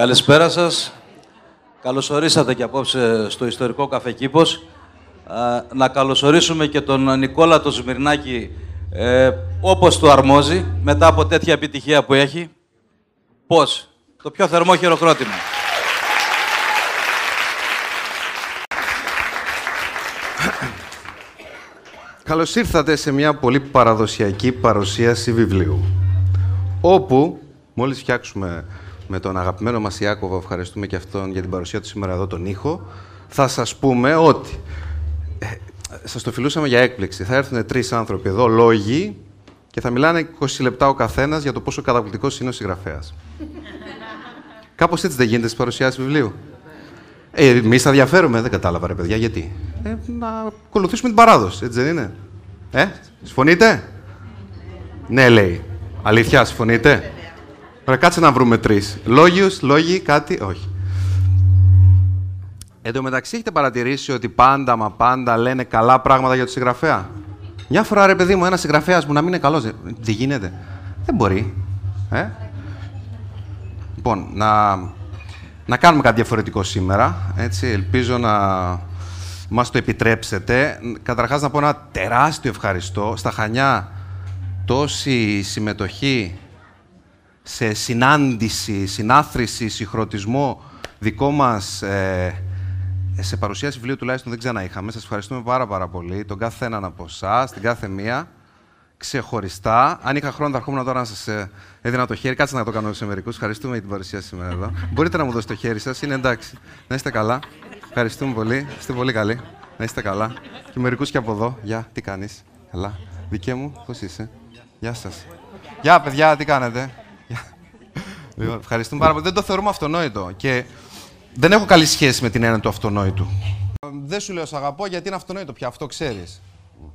Καλησπέρα σας. Καλωσορίσατε και απόψε στο ιστορικό καφέ Κήπος. Να καλωσορίσουμε και τον Νικόλα το Σμυρνάκη ε, όπως του αρμόζει, μετά από τέτοια επιτυχία που έχει. Πώς; Το πιο θερμό χειροκρότημα. Καλώς ήρθατε σε μια πολύ παραδοσιακή παρουσίαση βιβλίου, όπου μόλις φτιάξουμε με τον αγαπημένο μας Ιάκωβο, ευχαριστούμε και αυτόν για την παρουσία του σήμερα εδώ τον ήχο, θα σας πούμε ότι ε, σας το φιλούσαμε για έκπληξη. Θα έρθουν τρεις άνθρωποι εδώ, λόγοι, και θα μιλάνε 20 λεπτά ο καθένας για το πόσο καταπληκτικός είναι ο συγγραφέας. Κάπως έτσι δεν γίνεται στις παρουσιάσεις βιβλίου. Ε, Εμείς θα διαφέρουμε, δεν κατάλαβα ρε παιδιά, γιατί. Ε, να ακολουθήσουμε την παράδοση, έτσι δεν είναι. Ε, συμφωνείτε; Ναι, λέει. Αλήθεια, συμφωνείτε; Ωραία, κάτσε να βρούμε τρεις. Λόγιου, λόγοι, κάτι, όχι. Εν τω μεταξύ, έχετε παρατηρήσει ότι πάντα μα πάντα λένε καλά πράγματα για τον συγγραφέα; Μια φορά, ρε παιδί μου, ένας συγγραφέας μου να μην είναι καλός. Δεν γίνεται; Δεν μπορεί. Ε; Λοιπόν, να, να κάνουμε κάτι διαφορετικό σήμερα. Έτσι. Ελπίζω να μας το επιτρέψετε. Καταρχάς, να πω ένα τεράστιο ευχαριστώ. Στα Χανιά, τόση συμμετοχή σε συνάντηση, συνάθρηση, συγχρονισμό δικό μας ε, σε παρουσίαση βιβλίου τουλάχιστον δεν ξανά είχαμε. Σας ευχαριστούμε πάρα πάρα πολύ, τον κάθε έναν από εσάς, την κάθε μία, ξεχωριστά. Αν είχα χρόνο θα ερχόμουν τώρα να σας ε, έδινα το χέρι. Κάτσε να το κάνω σε μερικούς. Ευχαριστούμε για την παρουσίαση σήμερα εδώ. Μπορείτε να μου δώσετε το χέρι σας, είναι εντάξει. Να είστε καλά. Ευχαριστούμε πολύ. Είστε πολύ καλοί. Να είστε καλά. Και μερικούς και από εδώ. Γεια, τι κάνεις; Καλά. Δικέ μου, πώς είσαι; Γεια σας. Γεια, παιδιά, τι κάνετε; Λοιπόν, ευχαριστούμε πάρα πολύ. Δεν το θεωρούμε αυτονόητο. Και δεν έχω καλή σχέση με την έννοια του αυτονόητου. Δεν σου λέω σ' αγαπώ γιατί είναι αυτονόητο πια. Αυτό ξέρεις.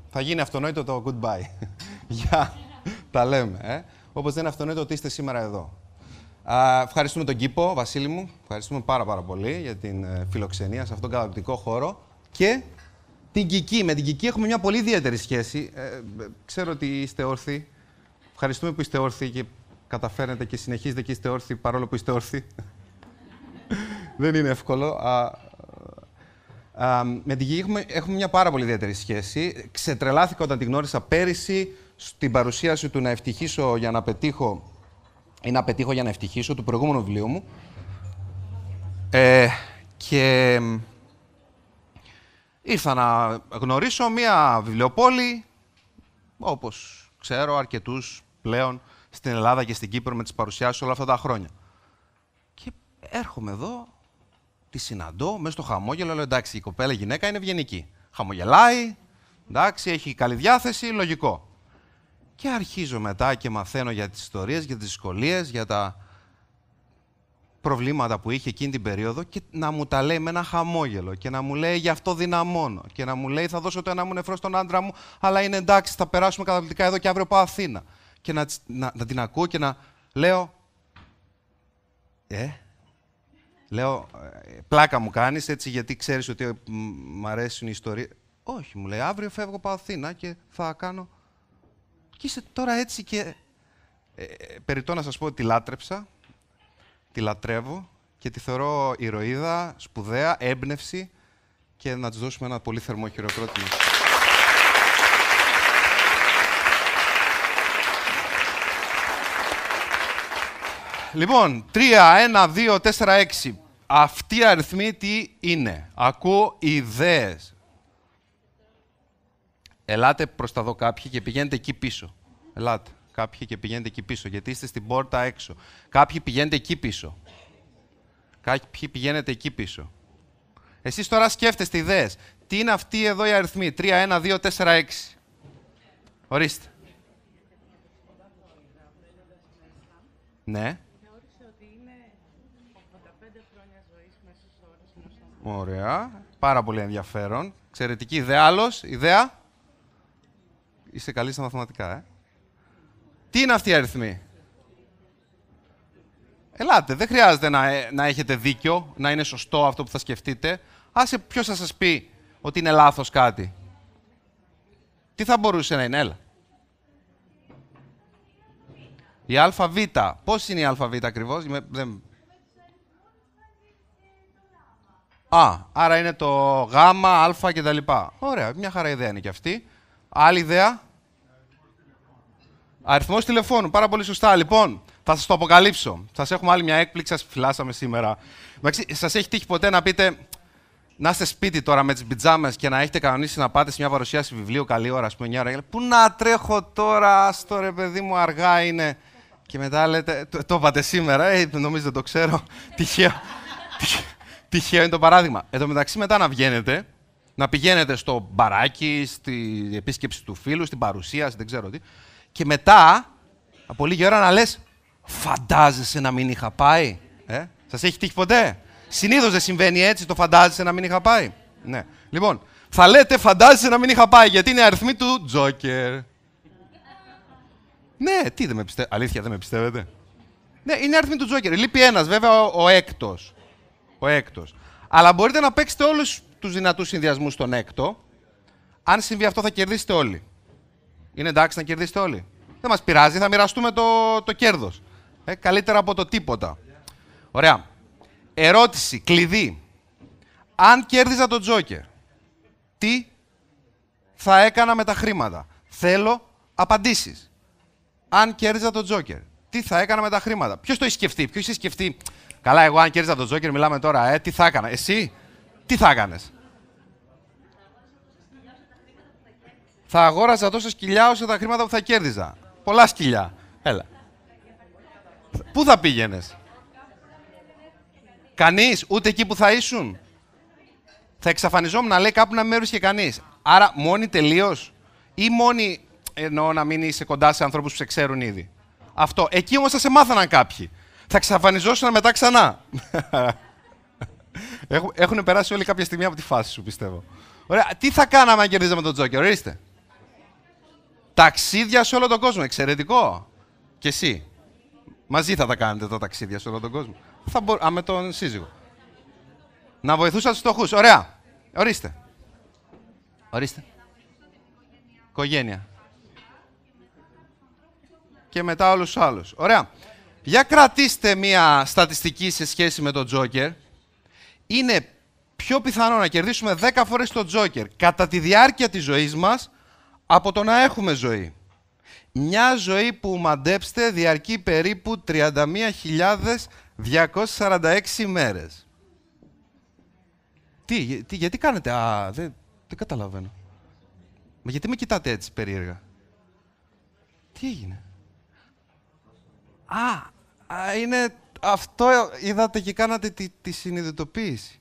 Θα γίνει αυτονόητο το goodbye. Γεια. Τα λέμε. Ε; Όπως δεν είναι αυτονόητο ότι είστε σήμερα εδώ. Α, ευχαριστούμε τον κήπο, Βασίλη μου. Ευχαριστούμε πάρα, πάρα πολύ για την ε, φιλοξενία σε αυτόν τον καταπληκτικό χώρο. Και την Κική. Με την Κική έχουμε μια πολύ ιδιαίτερη σχέση. Ε, ε ξέρω ότι είστε όρθιοι. Ευχαριστούμε που είστε όρθιοι και καταφέρνετε και συνεχίζετε και είστε όρθιοι παρόλο που είστε όρθιοι. Δεν είναι εύκολο. Α, α, με την Κική έχουμε, έχουμε μια πάρα πολύ ιδιαίτερη σχέση. Ξετρελάθηκα όταν την γνώρισα πέρυσι στην παρουσίαση του «Να ευτυχήσω για να πετύχω» ή «Να πετύχω για να ευτυχήσω» του προηγούμενου βιβλίου μου. Ε, και ήρθα να γνωρίσω μια βιβλιοπόλη, όπως ξέρω αρκετούς πλέον, στην Ελλάδα και στην Κύπρο με τις παρουσιάσεις όλα αυτά τα χρόνια. Και έρχομαι εδώ, τη συναντώ, μέσα στο χαμόγελο, λέω εντάξει, η κοπέλα η γυναίκα είναι ευγενική. Χαμογελάει, εντάξει, έχει καλή διάθεση, λογικό. Και αρχίζω μετά και μαθαίνω για τις ιστορίες, για τις δυσκολίες, για τα προβλήματα που είχε εκείνη την περίοδο και να μου τα λέει με ένα χαμόγελο και να μου λέει γι' αυτό δυναμώνω και να μου λέει θα δώσω το ένα μου νεφρό στον άντρα μου αλλά είναι εντάξει θα περάσουμε καταπληκτικά εδώ και αύριο πάω Αθήνα και να, να, να την ακούω και να λέω ε, λέω «Ε, πλάκα μου κάνεις έτσι γιατί ξέρεις ότι μ' αρέσουν οι ιστορίες. Όχι, μου λέει, αύριο φεύγω πάω Αθήνα και θα κάνω... Και είσαι τώρα έτσι και... Ε, ε περιττώ να σας πω ότι τη λάτρεψα, τη λατρεύω και τη θεωρώ ηρωίδα, σπουδαία, έμπνευση και να της δώσουμε ένα πολύ θερμό χειροκρότημα. Λοιπόν, 3, 1, 2, 4, 6. Αυτή η αριθμή τι είναι; Ακούω ιδέες. Ελάτε προς τα δω κάποιοι και πηγαίνετε εκεί πίσω. Ελάτε. Κάποιοι και πηγαίνετε εκεί πίσω, γιατί είστε στην πόρτα έξω. Κάποιοι πηγαίνετε εκεί πίσω. Κάποιοι πηγαίνετε εκεί πίσω. Εσείς τώρα σκέφτεστε ιδέες. Τι είναι αυτή εδώ η αριθμή. 3, 1, 2, 4, 6. Ορίστε. Ναι. Ωραία. Πάρα πολύ ενδιαφέρον. Εξαιρετική ιδέα. Άλλος, ιδέα; Είσαι καλή στα μαθηματικά, ε. Τι είναι αυτή η αριθμή; Ελάτε, δεν χρειάζεται να, ε, να έχετε δίκιο, να είναι σωστό αυτό που θα σκεφτείτε. Άσε ποιος θα σας πει ότι είναι λάθος κάτι; Τι θα μπορούσε να είναι, έλα. Η ΑΒ. Πώς είναι η ΑΒ ακριβώς, δεν... Α, άρα είναι το Γ, Α και τα λοιπά. Ωραία, μια χαρά ιδέα είναι και αυτή. Άλλη ιδέα; Αριθμός τηλεφώνου. Πάρα πολύ σωστά. Λοιπόν, θα σας το αποκαλύψω. Σας έχουμε άλλη μια έκπληξη. Σας φυλάσσαμε σήμερα. Σας έχει τύχει ποτέ να πείτε να είστε σπίτι τώρα με τις πιτζάμε και να έχετε κανονίσει να πάτε σε μια παρουσίαση βιβλίου καλή ώρα, ας πούμε, 9 ώρα. Πού να τρέχω τώρα, στο ρε παιδί μου, αργά είναι. Και μετά λέτε, το, το είπατε σήμερα, ε, νομίζω δεν το ξέρω. Τυχαίο. Τυχαίο είναι το παράδειγμα. Εν τω μεταξύ, μετά να βγαίνετε, να πηγαίνετε στο μπαράκι, στη επίσκεψη του φίλου, στην παρουσίαση, δεν ξέρω τι. Και μετά, από λίγη ώρα να λες, φαντάζεσαι να μην είχα πάει. Ε; Σας έχει τύχει ποτέ; Συνήθως δεν συμβαίνει έτσι, το φαντάζεσαι να μην είχα πάει. Ναι. Λοιπόν, θα λέτε φαντάζεσαι να μην είχα πάει, γιατί είναι αριθμοί του Τζόκερ. Ναι, τι δεν με πιστεύετε. Αλήθεια, δεν με πιστεύετε; Ναι, είναι αριθμοί του Τζόκερ. Λείπει ένας, βέβαια, ο, ο έκτος. Ο έκτος. Αλλά μπορείτε να παίξετε όλους τους δυνατούς συνδυασμούς στον έκτο. Αν συμβεί αυτό, θα κερδίσετε όλοι. Είναι εντάξει να κερδίσετε όλοι. Δεν μας πειράζει, θα μοιραστούμε το, το κέρδος. Ε, καλύτερα από το τίποτα. Ωραία. Ερώτηση, κλειδί. Αν κέρδιζα τον Τζόκερ, τι θα έκανα με τα χρήματα; Θέλω απαντήσεις. Αν κέρδιζα τον Τζόκερ, τι θα έκανα με τα χρήματα; Ποιος το έχει σκεφτεί, ποιος έχει σκεφτεί. Καλά, εγώ αν κέρδιζα τον Τζόκερ, μιλάμε τώρα, ε, τι θα έκανα. Εσύ, τι θα έκανες; Θα αγόραζα τόσα σκυλιά όσο τα χρήματα που θα κέρδιζα. Πολλά σκυλιά. Έλα. Πού θα πήγαινες; Κανείς, ούτε εκεί που θα ήσουν. Θα εξαφανιζόμουν να λέει κάπου να με και κανείς. Άρα μόνοι τελείως; Ή μόνοι εννοώ να μην είσαι κοντά σε ανθρώπους που σε ξέρουν ήδη; Αυτό. Εκεί όμως θα σε μάθαναν κάποιοι. Θα εξαφανιζόσουν μετά ξανά. Έχουν περάσει όλοι κάποια στιγμή από τη φάση σου, πιστεύω. Ωραία. Τι θα κάναμε αν κερδίζαμε τον Τζόκερ, ορίστε. Ταξίδια σε όλο τον κόσμο. Εξαιρετικό. Και εσύ. Μαζί θα τα κάνετε τα ταξίδια σε όλο τον κόσμο. Θα μπο... Α, με τον σύζυγο. Να βοηθούσα τους φτωχούς. Ωραία. Ορίστε. Ορίστε. Οικογένεια. Και μετά όλους τους άλλους. Ωραία. Για κρατήστε μία στατιστική σε σχέση με τον Τζόκερ. Είναι πιο πιθανό να κερδίσουμε 10 φορές τον Τζόκερ κατά τη διάρκεια της ζωής μας από το να έχουμε ζωή. Μια ζωή που μαντέψτε διαρκεί περίπου 31.246 μέρες. Τι, τι, γιατί κάνετε, α, δεν, δεν καταλαβαίνω. Μα γιατί με κοιτάτε έτσι περίεργα; Τι έγινε; Α, α είναι αυτό είδατε και κάνατε τη, τη συνειδητοποίηση.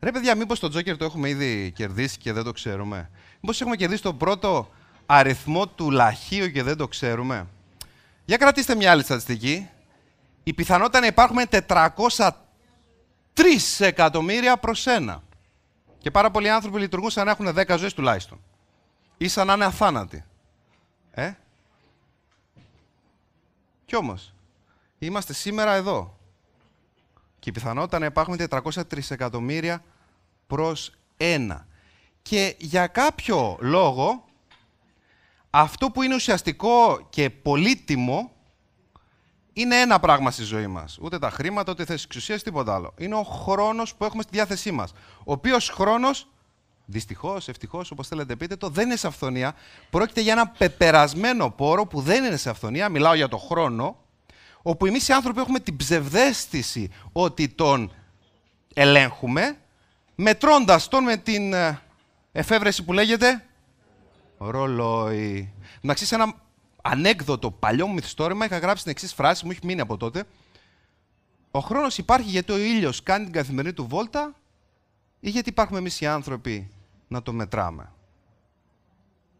Ρε παιδιά, μήπως το Τζόκερ το έχουμε ήδη κερδίσει και δεν το ξέρουμε; Μήπως έχουμε κερδίσει τον πρώτο αριθμό του λαχείου και δεν το ξέρουμε; Για κρατήστε μια άλλη στατιστική. Η πιθανότητα να υπάρχουμε 403 εκατομμύρια προς ένα. Και πάρα πολλοί άνθρωποι λειτουργούν σαν να έχουν 10 ζωές τουλάχιστον. Ή σαν να είναι αθάνατοι. Ε; Κι όμως, είμαστε σήμερα εδώ. Και η πιθανότητα να υπάρχουν 403 εκατομμύρια προς ένα. Και για κάποιο λόγο, αυτό που είναι ουσιαστικό και πολύτιμο είναι ένα πράγμα στη ζωή μας. Ούτε τα χρήματα, ούτε θέση εξουσίας, τίποτα άλλο. Είναι ο χρόνος που έχουμε στη διάθεσή μας. Ο οποίος χρόνος, δυστυχώς, ευτυχώς, όπως θέλετε πείτε το, δεν είναι σε αυθονία. Πρόκειται για ένα πεπερασμένο πόρο που δεν είναι σε αυθονία. Μιλάω για το χρόνο. Όπου εμείς οι άνθρωποι έχουμε την ψευδέστηση ότι τον ελέγχουμε, μετρώντας τον με την ε, εφεύρεση που λέγεται ρολόι. Να ξέρεις ένα ανέκδοτο παλιό μου μυθιστόρημα, είχα γράψει την εξής φράση, μου έχει μείνει από τότε. Ο χρόνος υπάρχει γιατί ο ήλιος κάνει την καθημερινή του βόλτα ή γιατί υπάρχουμε εμείς οι άνθρωποι να το μετράμε.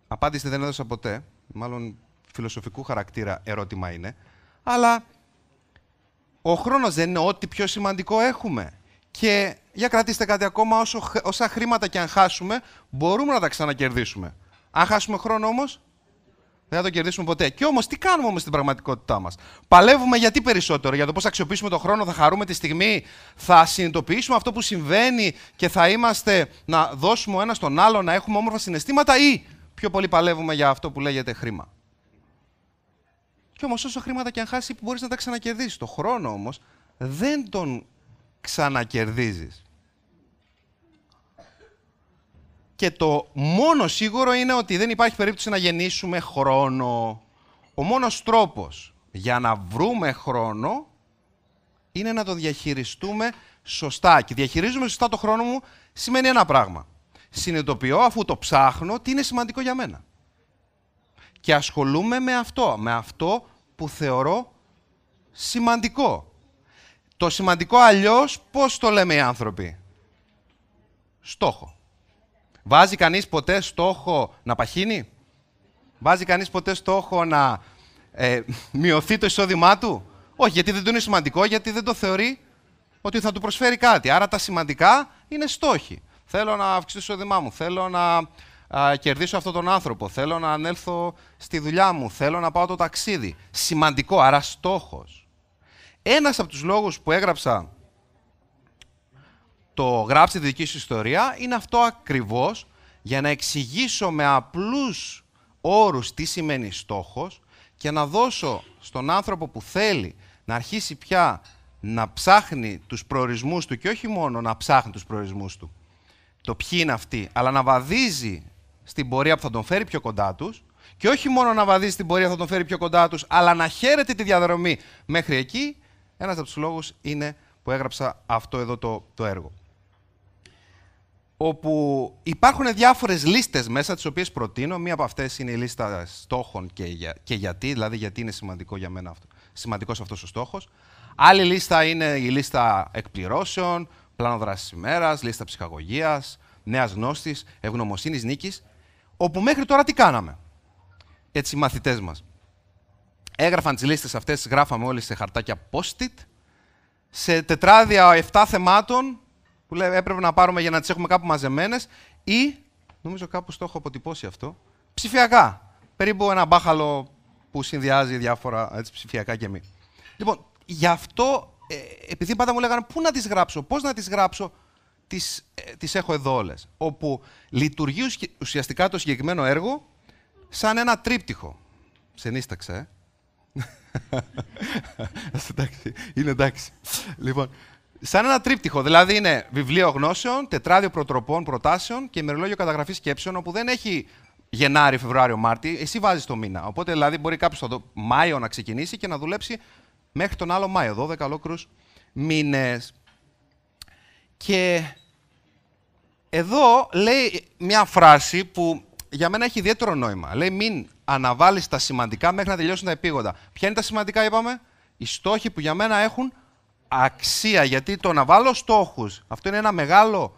Απάντηση δεν έδωσα ποτέ. Μάλλον φιλοσοφικού χαρακτήρα ερώτημα είναι. Αλλά ο χρόνος δεν είναι ό,τι πιο σημαντικό έχουμε. Και για κρατήστε κάτι ακόμα, όσο, όσα χρήματα και αν χάσουμε, μπορούμε να τα ξανακερδίσουμε. Αν χάσουμε χρόνο όμως, δεν θα το κερδίσουμε ποτέ. Και όμως, τι κάνουμε όμως στην πραγματικότητά μας; Παλεύουμε γιατί περισσότερο, για το πώς θα αξιοποιήσουμε τον χρόνο, θα χαρούμε τη στιγμή, θα συνειδητοποιήσουμε αυτό που συμβαίνει και θα είμαστε να δώσουμε ο ένας στον άλλο, να έχουμε όμορφα συναισθήματα ή πιο πολύ παλεύουμε για αυτό που λέγεται χρήμα; Και όμως, όσο χρήματα και αν χάσει, μπορείς να τα ξανακερδίσεις. Το χρόνο όμως δεν τον ξανακερδίζεις. Και το μόνο σίγουρο είναι ότι δεν υπάρχει περίπτωση να γεννήσουμε χρόνο. Ο μόνος τρόπος για να βρούμε χρόνο είναι να το διαχειριστούμε σωστά. Και διαχειρίζουμε σωστά το χρόνο μου σημαίνει ένα πράγμα. Συνειδητοποιώ αφού το ψάχνω τι είναι σημαντικό για μένα. Και ασχολούμαι με αυτό, με αυτό που θεωρώ σημαντικό. Το σημαντικό αλλιώς πώς το λέμε οι άνθρωποι; Στόχο. Βάζει κανείς ποτέ στόχο να παχύνει; Βάζει κανείς ποτέ στόχο να ε, μειωθεί το εισόδημά του; Όχι, γιατί δεν το είναι σημαντικό, γιατί δεν το θεωρεί ότι θα του προσφέρει κάτι. Άρα τα σημαντικά είναι στόχοι. Θέλω να αυξήσω το εισόδημά μου, θέλω να α, κερδίσω αυτόν τον άνθρωπο, θέλω να ανέλθω στη δουλειά μου, θέλω να πάω το ταξίδι. Σημαντικό, άρα στόχος. Ένας από τους λόγους που έγραψα το γράψτε τη δική σου ιστορία είναι αυτό ακριβώς για να εξηγήσω με απλούς όρους τι σημαίνει στόχος και να δώσω στον άνθρωπο που θέλει να αρχίσει πια να ψάχνει τους προορισμούς του και όχι μόνο να ψάχνει τους προορισμούς του, το ποιοι είναι αυτοί, αλλά να βαδίζει στην πορεία που θα τον φέρει πιο κοντά τους και όχι μόνο να βαδίζει στην πορεία που θα τον φέρει πιο κοντά τους, αλλά να χαίρεται τη διαδρομή μέχρι εκεί, ένας από τους λόγους είναι που έγραψα αυτό εδώ το, το έργο όπου υπάρχουν διάφορες λίστες μέσα, τις οποίες προτείνω. Μία από αυτές είναι η λίστα στόχων και, για, και γιατί, δηλαδή γιατί είναι σημαντικό για μένα αυτό, σημαντικός αυτός ο στόχος. Άλλη λίστα είναι η λίστα εκπληρώσεων, πλάνο δράσης ημέρας, λίστα ψυχαγωγίας, νέας γνώστης, ευγνωμοσύνης νίκης, όπου μέχρι τώρα τι κάναμε. Έτσι οι μαθητές μας. Έγραφαν τις λίστες αυτές, γράφαμε όλοι σε χαρτάκια post-it, σε τετράδια 7 θεμάτων, που λέει, έπρεπε να πάρουμε για να τις έχουμε κάπου μαζεμένες ή, νομίζω κάπου το έχω αποτυπώσει αυτό, ψηφιακά. Περίπου ένα μπάχαλο που συνδυάζει διάφορα έτσι, ψηφιακά και μη. Λοιπόν, γι' αυτό, ε, επειδή πάντα μου λέγανε πού να τις γράψω, πώς να τις γράψω, τις, ε, τις έχω εδώ όλες. Όπου λειτουργεί ουσιαστικά το συγκεκριμένο έργο σαν ένα τρίπτυχο. Ξενίσταξε, ε. εντάξει, είναι εντάξει. Λοιπόν, σαν ένα τρίπτυχο. Δηλαδή είναι βιβλίο γνώσεων, τετράδιο προτροπών, προτάσεων και ημερολόγιο καταγραφής σκέψεων, όπου δεν έχει Γενάρη, Φεβρουάριο, Μάρτι, εσύ βάζεις το μήνα. Οπότε δηλαδή μπορεί κάποιος το Μάιο να ξεκινήσει και να δουλέψει μέχρι τον άλλο Μάιο, 12 ολόκληρους μήνες. Και εδώ λέει μια φράση που για μένα έχει ιδιαίτερο νόημα. Λέει μην αναβάλεις τα σημαντικά μέχρι να τελειώσουν τα επίγοντα. Ποια είναι τα σημαντικά είπαμε; Οι στόχοι που για μένα έχουν αξία, γιατί το να βάλω στόχους, αυτό είναι ένα μεγάλο,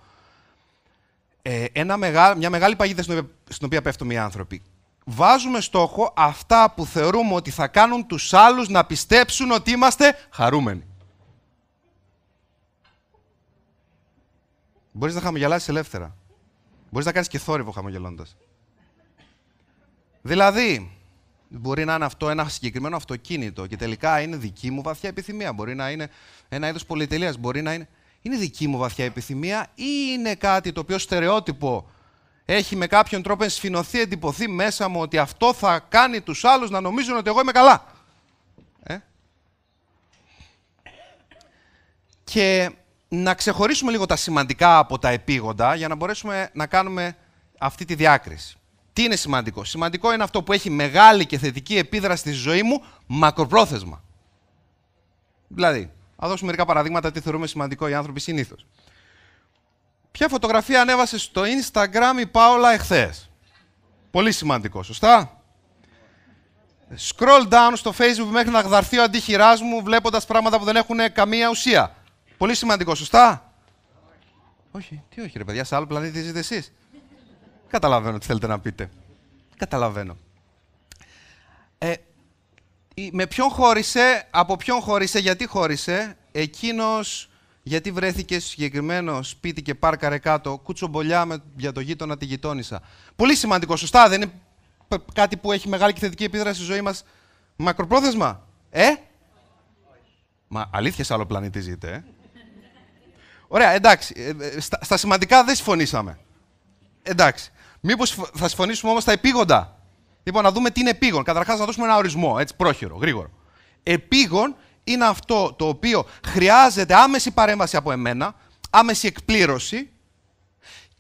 ε, ένα μεγάλο, μια μεγάλη παγίδα στην οποία πέφτουμε οι άνθρωποι. Βάζουμε στόχο αυτά που θεωρούμε ότι θα κάνουν τους άλλους να πιστέψουν ότι είμαστε χαρούμενοι. Μπορείς να χαμογελάσεις ελεύθερα. Μπορείς να κάνεις και θόρυβο χαμογελώντας. Δηλαδή, Μπορεί να είναι αυτό ένα συγκεκριμένο αυτοκίνητο και τελικά είναι δική μου βαθιά επιθυμία. Μπορεί να είναι ένα είδος πολυτελείας. Μπορεί να είναι. Είναι δική μου βαθιά επιθυμία ή είναι κάτι το οποίο στερεότυπο έχει με κάποιον τρόπο ενσφινωθεί, εντυπωθεί μέσα μου ότι αυτό θα κάνει τους άλλους να νομίζουν ότι εγώ είμαι καλά. Ε; Και να ξεχωρίσουμε λίγο τα σημαντικά από τα επίγοντα για να μπορέσουμε να κάνουμε αυτή τη διάκριση. Τι είναι σημαντικό; Σημαντικό είναι αυτό που έχει μεγάλη και θετική επίδραση στη ζωή μου μακροπρόθεσμα. Δηλαδή, θα δώσουμε μερικά παραδείγματα τι θεωρούμε σημαντικό οι άνθρωποι συνήθως. Ποια φωτογραφία ανέβασε στο Instagram η Πάολα εχθές; Πολύ σημαντικό, σωστά; Scroll down στο Facebook μέχρι να γδαρθεί ο αντίχειράς μου βλέποντας πράγματα που δεν έχουν καμία ουσία. Πολύ σημαντικό, σωστά; Όχι, τι όχι ρε παιδιά, σε άλλο πλανήτη ζείτε εσείς. Καταλαβαίνω τι θέλετε να πείτε. Καταλαβαίνω. Ε, με ποιον χώρισε, από ποιον χώρισε, γιατί χώρισε, εκείνος γιατί βρέθηκε στο συγκεκριμένο σπίτι και πάρκαρε κάτω, κουτσομπολιά με, για το γείτονα τη γειτόνισσα. Πολύ σημαντικό, σωστά, δεν είναι κάτι που έχει μεγάλη και θετική επίδραση στη ζωή μας μακροπρόθεσμα; Ε; Μα αλήθεια σε άλλο πλανήτη ζείτε, ε; Ωραία, εντάξει. Ε, ε, στα, στα σημαντικά δεν συμφωνήσαμε. Εντάξει. Μήπως θα συμφωνήσουμε όμως στα επίγοντα. Λοιπόν, να δούμε τι είναι επίγον. Καταρχάς, να δώσουμε ένα ορισμό, έτσι, πρόχειρο, γρήγορο. Επίγον είναι αυτό το οποίο χρειάζεται άμεση παρέμβαση από εμένα, άμεση εκπλήρωση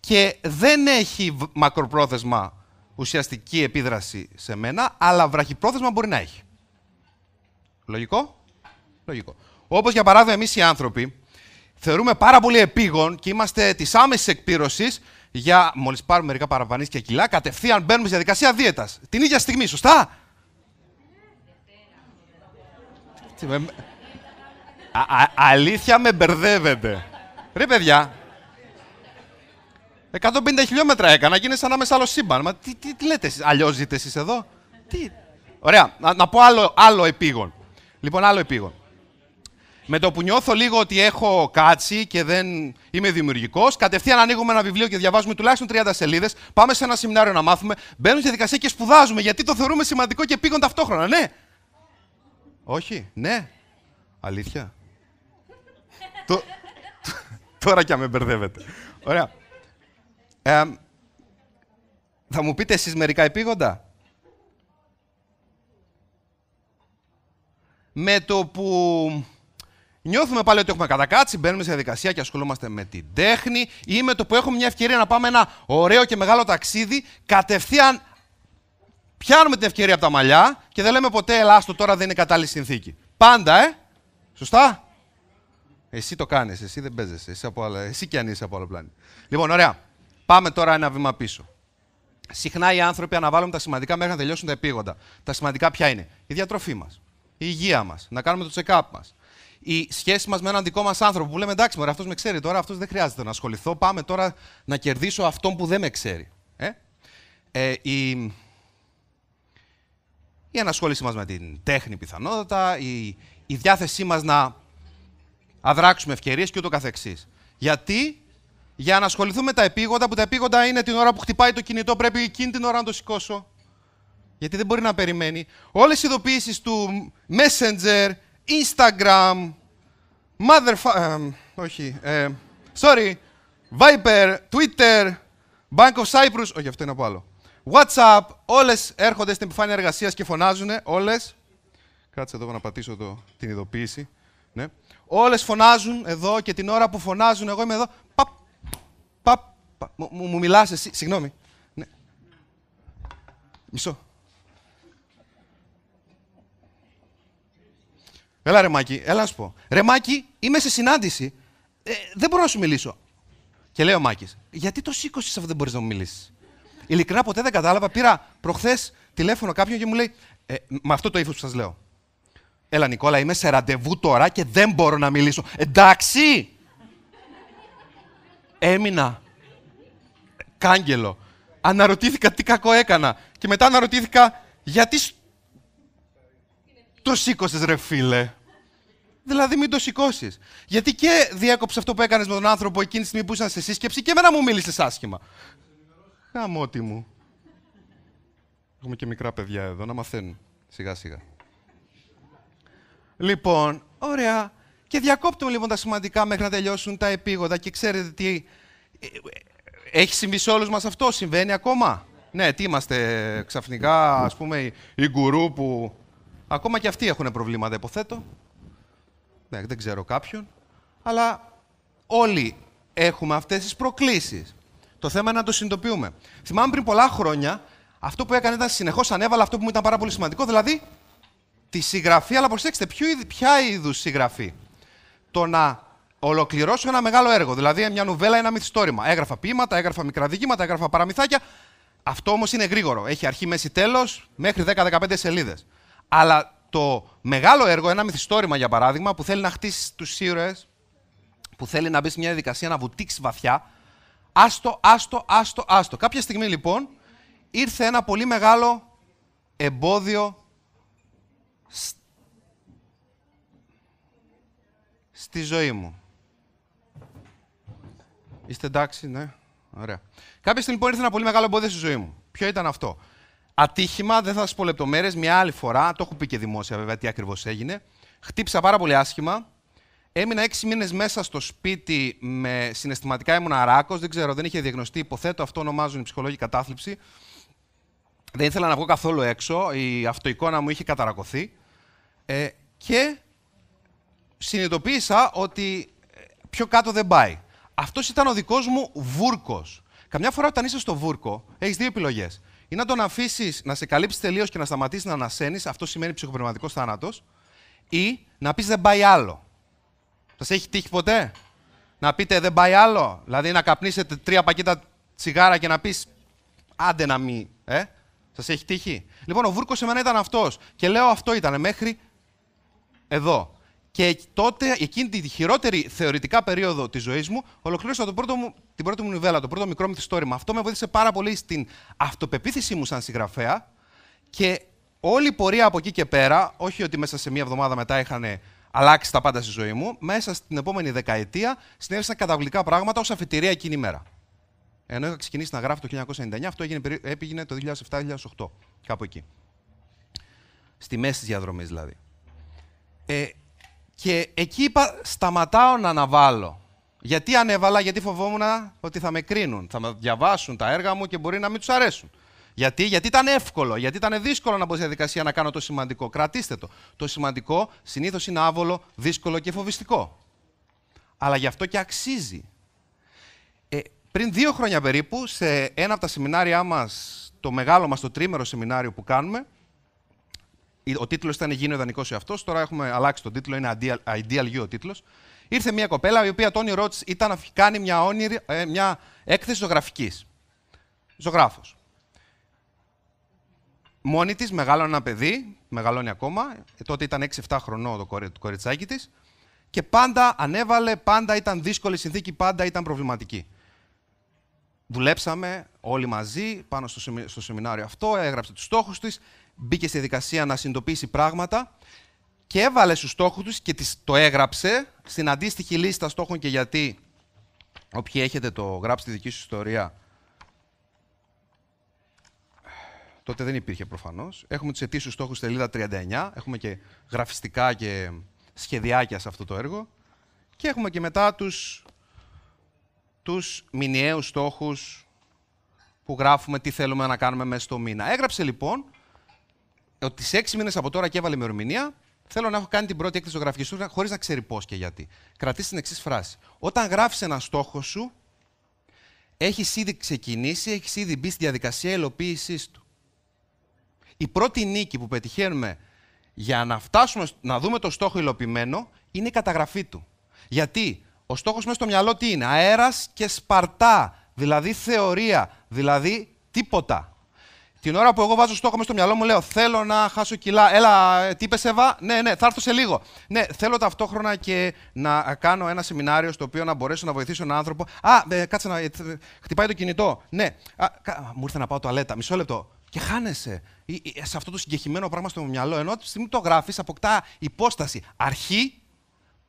και δεν έχει μακροπρόθεσμα ουσιαστική επίδραση σε μένα, αλλά βραχυπρόθεσμα μπορεί να έχει. Λογικό; Λογικό. Όπως για παράδειγμα εμείς οι άνθρωποι θεωρούμε πάρα πολύ επίγον και είμαστε της άμεσης εκπλήρωσης για μόλις πάρουμε μερικά παραπανίσια κιλά, κατευθείαν μπαίνουμε στη διαδικασία δίαιτας. Την ίδια στιγμή, σωστά; Α, αλήθεια με μπερδεύετε. Ρε παιδιά, 150 χιλιόμετρα έκανα και είναι σαν να είμαι σε άλλο σύμπαν. Μα τι, τι, τι λέτε εσείς, αλλιώς ζείτε εσείς εδώ; Τι; Ωραία, να, να πω άλλο, άλλο επίγον. Λοιπόν, άλλο επίγον. Με το που νιώθω λίγο ότι έχω κάτσει και δεν είμαι δημιουργικός, κατευθείαν ανοίγουμε ένα βιβλίο και διαβάζουμε τουλάχιστον 30 σελίδες. Πάμε σε ένα σεμινάριο να μάθουμε. Μπαίνουμε στη διαδικασία και σπουδάζουμε γιατί το θεωρούμε σημαντικό και πήγον ταυτόχρονα. Ναι. Όχι. Ναι. Αλήθεια. το... Τώρα κι αν με μπερδεύετε. Ωραία. Ε, θα μου πείτε εσείς μερικά επίγοντα; Με το που νιώθουμε πάλι ότι έχουμε κατακάτσει, μπαίνουμε σε διαδικασία και ασχολούμαστε με την τέχνη ή με το που έχουμε μια ευκαιρία να πάμε ένα ωραίο και μεγάλο ταξίδι, κατευθείαν πιάνουμε την ευκαιρία από τα μαλλιά και δεν λέμε ποτέ «Ελάστο, τώρα δεν είναι κατάλληλη συνθήκη». Πάντα, ε! Σωστά; Εσύ το κάνεις, εσύ δεν παίζεσαι, εσύ, από άλλα, εσύ κι αν είσαι από άλλο πλάνη. Λοιπόν, ωραία. Πάμε τώρα ένα βήμα πίσω. Συχνά οι άνθρωποι αναβάλουν τα σημαντικά μέχρι να τελειώσουν τα επίγοντα. Τα σημαντικά ποια είναι, η διατροφή μας, η υγεία μας, να κάνουμε το check-up μας, η σχέση μας με έναν δικό μας άνθρωπο που λέμε εντάξει, μωρέ, αυτός με ξέρει τώρα, αυτός δεν χρειάζεται να ασχοληθώ. Πάμε τώρα να κερδίσω αυτόν που δεν με ξέρει. Ε; Ε, η, η ανασχόλησή μας με την τέχνη πιθανότατα, η, η διάθεσή μας να αδράξουμε ευκαιρίες και ούτω καθεξής. Γιατί; Για να ασχοληθούμε με τα επίγοντα, που τα επίγοντα είναι την ώρα που χτυπάει το κινητό, πρέπει εκείνη την ώρα να το σηκώσω. Γιατί δεν μπορεί να περιμένει. Όλες οι ειδοποιήσεις του Messenger, Instagram, Mother... όχι, ε, sorry, Viper, Twitter, Bank of Cyprus, όχι αυτό είναι από άλλο. WhatsApp, όλες έρχονται στην επιφάνεια εργασίας και φωνάζουν, όλες. Κάτσε εδώ να πατήσω το, την ειδοποίηση. Ναι. Όλες φωνάζουν εδώ και την ώρα που φωνάζουν, εγώ είμαι εδώ, παπ, παπ, παπ μου, μου μιλάς εσύ, συγγνώμη. Ναι. Μισό. Έλα ρε Μάκη, έλα να σου πω. Ρε Μάκη, είμαι σε συνάντηση. Ε, δεν μπορώ να σου μιλήσω. Και λέει ο Μάκης, γιατί το σήκωσες αφού δεν μπορείς να μου μιλήσεις; Ειλικρινά ποτέ δεν κατάλαβα. Πήρα προχθές τηλέφωνο κάποιον και μου λέει, ε, με αυτό το ύφος που σας λέω. Έλα Νικόλα, είμαι σε ραντεβού τώρα και δεν μπορώ να μιλήσω. Εντάξει! Έμεινα. Κάγκελο. Αναρωτήθηκα τι κακό έκανα. Και μετά αναρωτήθηκα γιατί το σήκωσες, ρε φίλε. Δηλαδή, μην το σηκώσεις. Γιατί και διέκοψε αυτό που έκανες με τον άνθρωπο εκείνη τη στιγμή που ήσαν σε σύσκεψη και εμένα μου μίλησες άσχημα. Χαμότι μου. Έχουμε και μικρά παιδιά εδώ να μαθαίνουν σιγά σιγά. Λοιπόν, ωραία. Και διακόπτουμε λοιπόν τα σημαντικά μέχρι να τελειώσουν τα επίγοντα και ξέρετε τι. Ε, έχει συμβεί σε όλους μας αυτό, συμβαίνει ακόμα. Ναι, τι είμαστε ξαφνικά, ας πούμε, οι γκουρού που Ακόμα και αυτοί έχουν προβλήματα, υποθέτω. Ναι, δεν ξέρω κάποιον. Αλλά όλοι έχουμε αυτές τις προκλήσεις. Το θέμα είναι να το συνειδητοποιούμε. Θυμάμαι πριν πολλά χρόνια, αυτό που έκανε ήταν συνεχώς ανέβαλα αυτό που μου ήταν πάρα πολύ σημαντικό, δηλαδή τη συγγραφή. Αλλά προσέξτε, ποια είδους συγγραφή; Το να ολοκληρώσω ένα μεγάλο έργο, δηλαδή μια νουβέλα, ένα μυθιστόρημα. Έγραφα ποίηματα, έγραφα μικρά διηγήματα, έγραφα παραμυθάκια. Αυτό όμως είναι γρήγορο. Έχει αρχή, μέση, τέλος, μέχρι 10-15 σελίδες. Αλλά το μεγάλο έργο, ένα μυθιστόρημα για παράδειγμα, που θέλει να χτίσει τους ήρωες, που θέλει να μπει σε μια διαδικασία να βουτήξει βαθιά, άστο, άστο, άστο, άστο. Κάποια στιγμή λοιπόν ήρθε ένα πολύ μεγάλο εμπόδιο στη ζωή μου. Είστε εντάξει, ναι. Ωραία. Κάποια στιγμή λοιπόν ήρθε ένα πολύ μεγάλο εμπόδιο στη ζωή μου. Ποιο ήταν αυτό; Ατύχημα, δεν θα σας πω λεπτομέρειες, μια άλλη φορά, το έχω πει και δημόσια βέβαια τι ακριβώς έγινε. Χτύπησα πάρα πολύ άσχημα. Έμεινα έξι μήνες μέσα στο σπίτι με συναισθηματικά ήμουν αράκος. Δεν ξέρω, δεν είχε διαγνωστεί. Υποθέτω αυτό ονομάζουν η ψυχολόγη κατάθλιψη. Δεν ήθελα να βγω καθόλου έξω. Η αυτοεικόνα μου είχε καταρακωθεί. Ε, και συνειδητοποίησα ότι ε, πιο κάτω δεν πάει. Αυτός ήταν ο δικός μου βούρκος. Καμιά φορά όταν είσαι στο βούρκο, έχεις δύο επιλογές. Ή να τον αφήσεις να σε καλύψει τελείως και να σταματήσει να ανασένεις, αυτό σημαίνει ψυχοπνευματικός θάνατος, ή να πεις δεν πάει άλλο. Σας έχει τύχει ποτέ; Να πείτε δεν πάει άλλο, δηλαδή να καπνίσετε τρία πακέτα τσιγάρα και να πεις άντε να μην. Ε; Σας έχει τύχει; Λοιπόν, ο βούρκος σε μένα ήταν αυτός. Και λέω αυτό ήταν μέχρι εδώ. Και τότε, εκείνη τη χειρότερη θεωρητικά περίοδο της ζωής μου, ολοκλήρωσα το πρώτο μου, την πρώτη μου νουβέλα, το πρώτο μικρό μυθιστόρημα. Αυτό με βοήθησε πάρα πολύ στην αυτοπεποίθησή μου σαν συγγραφέα και όλη η πορεία από εκεί και πέρα, όχι ότι μέσα σε μία εβδομάδα μετά είχαν αλλάξει τα πάντα στη ζωή μου, μέσα στην επόμενη δεκαετία συνέβησαν καταβλητικά πράγματα ως αφετηρία εκείνη η μέρα. Ενώ είχα ξεκινήσει να γράφω το 1999, αυτό έγινε, έπηγαινε το 2007-2008, κάπου εκεί. Στη μέση της διαδρομής δηλαδή. Ε, και εκεί είπα, σταματάω να αναβάλω. Γιατί ανέβαλα, γιατί φοβόμουν ότι θα με κρίνουν, θα με διαβάσουν τα έργα μου και μπορεί να μην τους αρέσουν. Γιατί, γιατί ήταν εύκολο, γιατί ήταν δύσκολο να μπω στη διαδικασία να κάνω το σημαντικό. Κρατήστε το. Το σημαντικό συνήθως είναι άβολο, δύσκολο και φοβιστικό. Αλλά γι' αυτό και αξίζει. Ε, πριν δύο χρόνια περίπου, σε ένα από τα σεμινάρια μας, το μεγάλο μας, το τρίμερο σεμινάριο που κάνουμε, ο τίτλος ήταν Γίνε ιδανικός εαυτό. Τώρα έχουμε αλλάξει τον τίτλο, είναι Ideal, Ideal You ο τίτλος. Ήρθε μια κοπέλα η οποία το όνειρό τη ήταν να κάνει μια, όνειρη, ε, μια έκθεση ζωγραφικής. Ζωγράφος. Μόνη της, μεγάλωνε ένα παιδί, μεγαλώνει ακόμα. Ε, τότε ήταν 6-7 χρονών το, κορι, το κοριτσάκι της. Και πάντα ανέβαλε, πάντα ήταν δύσκολη συνθήκη, πάντα ήταν προβληματική. Δουλέψαμε όλοι μαζί πάνω στο, σεμινάριο αυτό, έγραψε τους στόχους της, μπήκε στη δικασία να συνειδητοποιήσει πράγματα και έβαλε στους στόχους τους και το έγραψε στην αντίστοιχη λίστα στόχων και γιατί όποιοι έχετε το γράψει τη δική σου ιστορία τότε δεν υπήρχε προφανώς. Έχουμε τους ετήσιους στόχους σελίδα 39, έχουμε και γραφιστικά και σχεδιάκια σε αυτό το έργο και έχουμε και μετά τους, τους μηνιαίους στόχους που γράφουμε τι θέλουμε να κάνουμε μέσα στο μήνα. Έγραψε λοιπόν ότι σε έξι μήνες από τώρα και έβαλε ημερομηνία, θέλω να έχω κάνει την πρώτη έκθεση ζωγραφική του χωρίς να ξέρει πώς και γιατί. Κρατήσει την εξής φράση. Όταν γράφεις ένα στόχο σου, έχεις ήδη ξεκινήσει, έχεις ήδη μπει στη διαδικασία υλοποίησής του. Η πρώτη νίκη που πετυχαίνουμε για να φτάσουμε να δούμε το στόχο υλοποιημένο είναι η καταγραφή του. Γιατί ο στόχος μέσα στο μυαλό τι είναι, αέρας και σπαρτά, δηλαδή θεωρία, δηλαδή τίποτα. Την ώρα που εγώ βάζω στόχο μες στο μυαλό μου, λέω Θέλω να χάσω κιλά. Έλα, τι είπε, Εύα. Ναι, ναι, θα έρθω σε λίγο. Ναι, θέλω ταυτόχρονα και να κάνω ένα σεμινάριο στο οποίο να μπορέσω να βοηθήσω έναν άνθρωπο. Α, ε, κάτσε να. Ε, χτυπάει το κινητό. Ναι, Α, μου ήρθε να πάω τουαλέτα. Μισό λεπτό. Και χάνεσαι σε αυτό το συγκεκριμένο πράγμα στο μυαλό. Ενώ τη στιγμή που το γράφεις, αποκτά υπόσταση. Αρχή,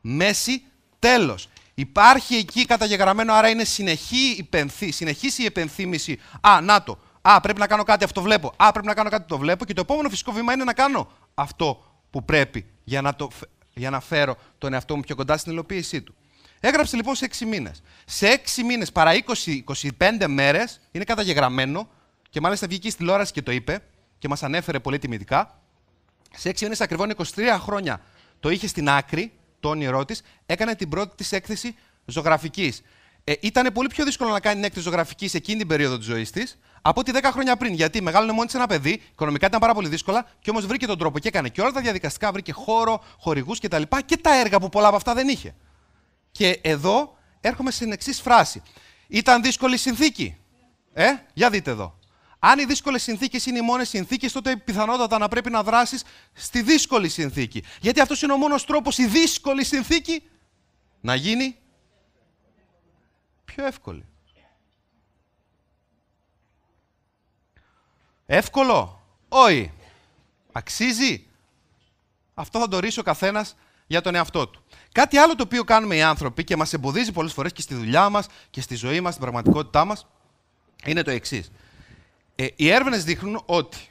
μέση, τέλος. Υπάρχει εκεί καταγεγραμμένο, άρα είναι συνεχή, υπενθύ, συνεχής η επενθύμηση. Α, να το. Α, πρέπει να κάνω κάτι, αυτό βλέπω. Α, πρέπει να κάνω κάτι, το βλέπω. Και το επόμενο φυσικό βήμα είναι να κάνω αυτό που πρέπει για να, το, για να φέρω τον εαυτό μου πιο κοντά στην υλοποίησή του. Έγραψε λοιπόν σε 6 μήνες. Σε 6 μήνες παρά 20-25 μέρες είναι καταγεγραμμένο και μάλιστα βγήκε στη τηλεόραση και το είπε και μας ανέφερε πολύ τιμητικά. Σε 6 μήνες ακριβώ 23 χρόνια το είχε στην άκρη, το όνειρό της, έκανε την πρώτη της έκθεση ζωγραφικής. Ε, ήταν πολύ πιο δύσκολο να κάνει την έκθεση ζωγραφικής σε εκείνη την περίοδο της ζωής της, από ότι 10 χρόνια πριν. Γιατί μεγάλωνε μόνη της ένα παιδί, οικονομικά ήταν πάρα πολύ δύσκολα και όμως βρήκε τον τρόπο και έκανε και όλα τα διαδικαστικά, βρήκε χώρο, χορηγούς κτλ. Και, και τα έργα που πολλά από αυτά δεν είχε. Και εδώ έρχομαι στην εξής φράση. Ήταν δύσκολη συνθήκη. Ε, για δείτε εδώ. Αν οι δύσκολες συνθήκες είναι οι μόνες συνθήκες, τότε πιθανότατα να πρέπει να δράσεις στη δύσκολη συνθήκη. Γιατί αυτός είναι ο μόνος τρόπος η δύσκολη συνθήκη να γίνει πιο εύκολη. Εύκολο. Όχι. Αξίζει. Αυτό θα το ορίσει ο καθένας για τον εαυτό του. Κάτι άλλο το οποίο κάνουμε οι άνθρωποι και μας εμποδίζει πολλές φορές και στη δουλειά μας και στη ζωή μας, στην πραγματικότητά μας, είναι το εξής. Ε, οι έρευνες δείχνουν ότι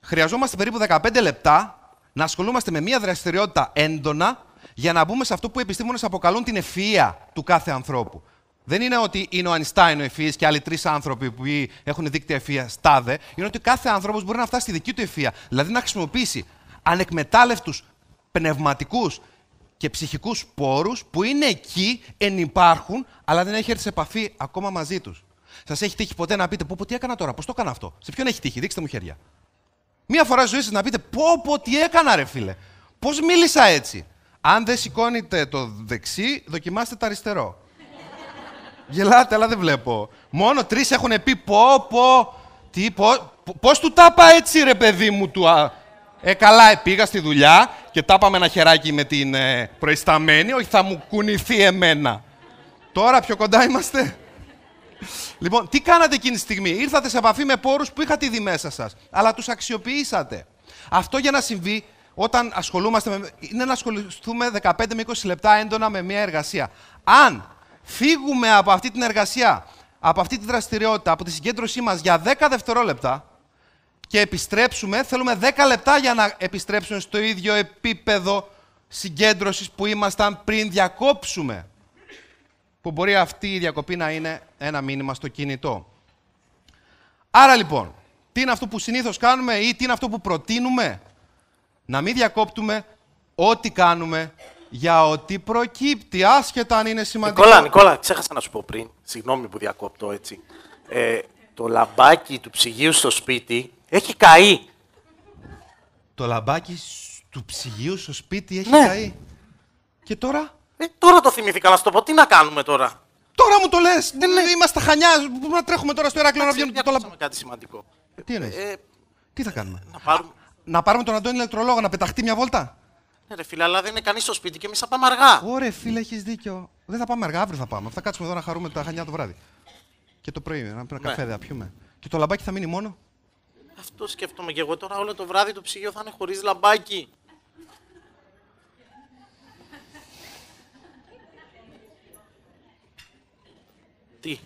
χρειαζόμαστε περίπου 15 λεπτά να ασχολούμαστε με μία δραστηριότητα έντονα για να μπούμε σε αυτό που οι επιστήμονες αποκαλούν την ευφυΐα του κάθε ανθρώπου. Δεν είναι ότι είναι ο Αϊνστάιν ο ευφυή και άλλοι τρεις άνθρωποι που έχουν δίκτυα ευφυία στάδε. Είναι ότι κάθε άνθρωπος μπορεί να φτάσει στη δική του ευφυία. Δηλαδή να χρησιμοποιήσει ανεκμετάλλευτους πνευματικούς και ψυχικούς πόρους που είναι εκεί, ενυπάρχουν, αλλά δεν έχει έρθει σε επαφή ακόμα μαζί τους. Σας έχει τύχει ποτέ να πείτε, Πω, πω, τι έκανα τώρα, πώς το έκανα αυτό; Σε ποιον έχει τύχει, δείξτε μου χέρια. Μία φορά ζωή σας να πείτε, Πω, πω, τι έκανα, ρε φίλε. Πώς μίλησα έτσι. Αν δεν σηκώνετε το δεξί, δοκιμάστε το αριστερό. Γελάτε, αλλά δεν βλέπω. Μόνο τρεις έχουν πει πω, πω. Τι, πω, πώς του τα είπα έτσι, ρε παιδί μου, του. Α... Ε, καλά, ε, πήγα στη δουλειά και τα με ένα χεράκι με την ε, προϊσταμένη, όχι θα μου κουνηθεί εμένα. Τώρα πιο κοντά είμαστε. Λοιπόν, τι κάνατε εκείνη τη στιγμή; Ήρθατε σε επαφή με πόρους που είχατε ήδη μέσα σας, αλλά τους αξιοποιήσατε. Αυτό για να συμβεί όταν ασχολούμαστε με... είναι να ασχοληθούμε 15 με 20 λεπτά έντονα με μια εργασία. Αν φύγουμε από αυτή την εργασία, από αυτή τη δραστηριότητα, από τη συγκέντρωσή μας για 10 δευτερόλεπτα και επιστρέψουμε, θέλουμε 10 λεπτά για να επιστρέψουμε στο ίδιο επίπεδο συγκέντρωσης που ήμασταν πριν διακόψουμε. Που μπορεί αυτή η διακοπή να είναι ένα μήνυμα στο κινητό. Άρα λοιπόν, τι είναι αυτό που συνήθως κάνουμε ή τι είναι αυτό που προτείνουμε; Να μην διακόπτουμε ό,τι κάνουμε για ό,τι προκύπτει, άσχετα αν είναι σημαντικό. Νικόλα, Νικόλα, ξέχασα να σου πω πριν, συγγνώμη που διακόπτω έτσι. Ε, το λαμπάκι του ψυγείου στο σπίτι έχει καεί. Το λαμπάκι του ψυγείου στο σπίτι έχει Ναι. καεί. Και τώρα; Ε, τώρα το θυμήθηκα να σου το πω. Τι να κάνουμε τώρα; Τώρα μου το λες! Δεν είμαστε χανιάς. Μπορούμε να τρέχουμε τώρα στο Εράκλειο να βγαίνουμε το Διακόψαμε λαμπάκι. κάτι σημαντικό. Τι εννοείς; Ε, Τι θα κάνουμε; να πάρουμε. Να πάρουμε τον Αντώνη ηλεκτρολόγο να πεταχτεί μια βόλτα; Ναι, ρε φίλε, αλλά δεν είναι κανείς στο σπίτι και εμείς θα πάμε αργά. Ωραία, φίλε, έχεις δίκιο. Δεν θα πάμε αργά, αύριο θα πάμε. Θα κάτσουμε εδώ να χαρούμε τα χανιά το βράδυ. Και το πρωί, να πούμε Ναι. καφέ, θα πιούμε. Και το λαμπάκι θα μείνει μόνο. Αυτό σκέφτομαι και εγώ τώρα. Όλο το βράδυ το ψυγείο θα είναι χωρίς λαμπάκι. Τι;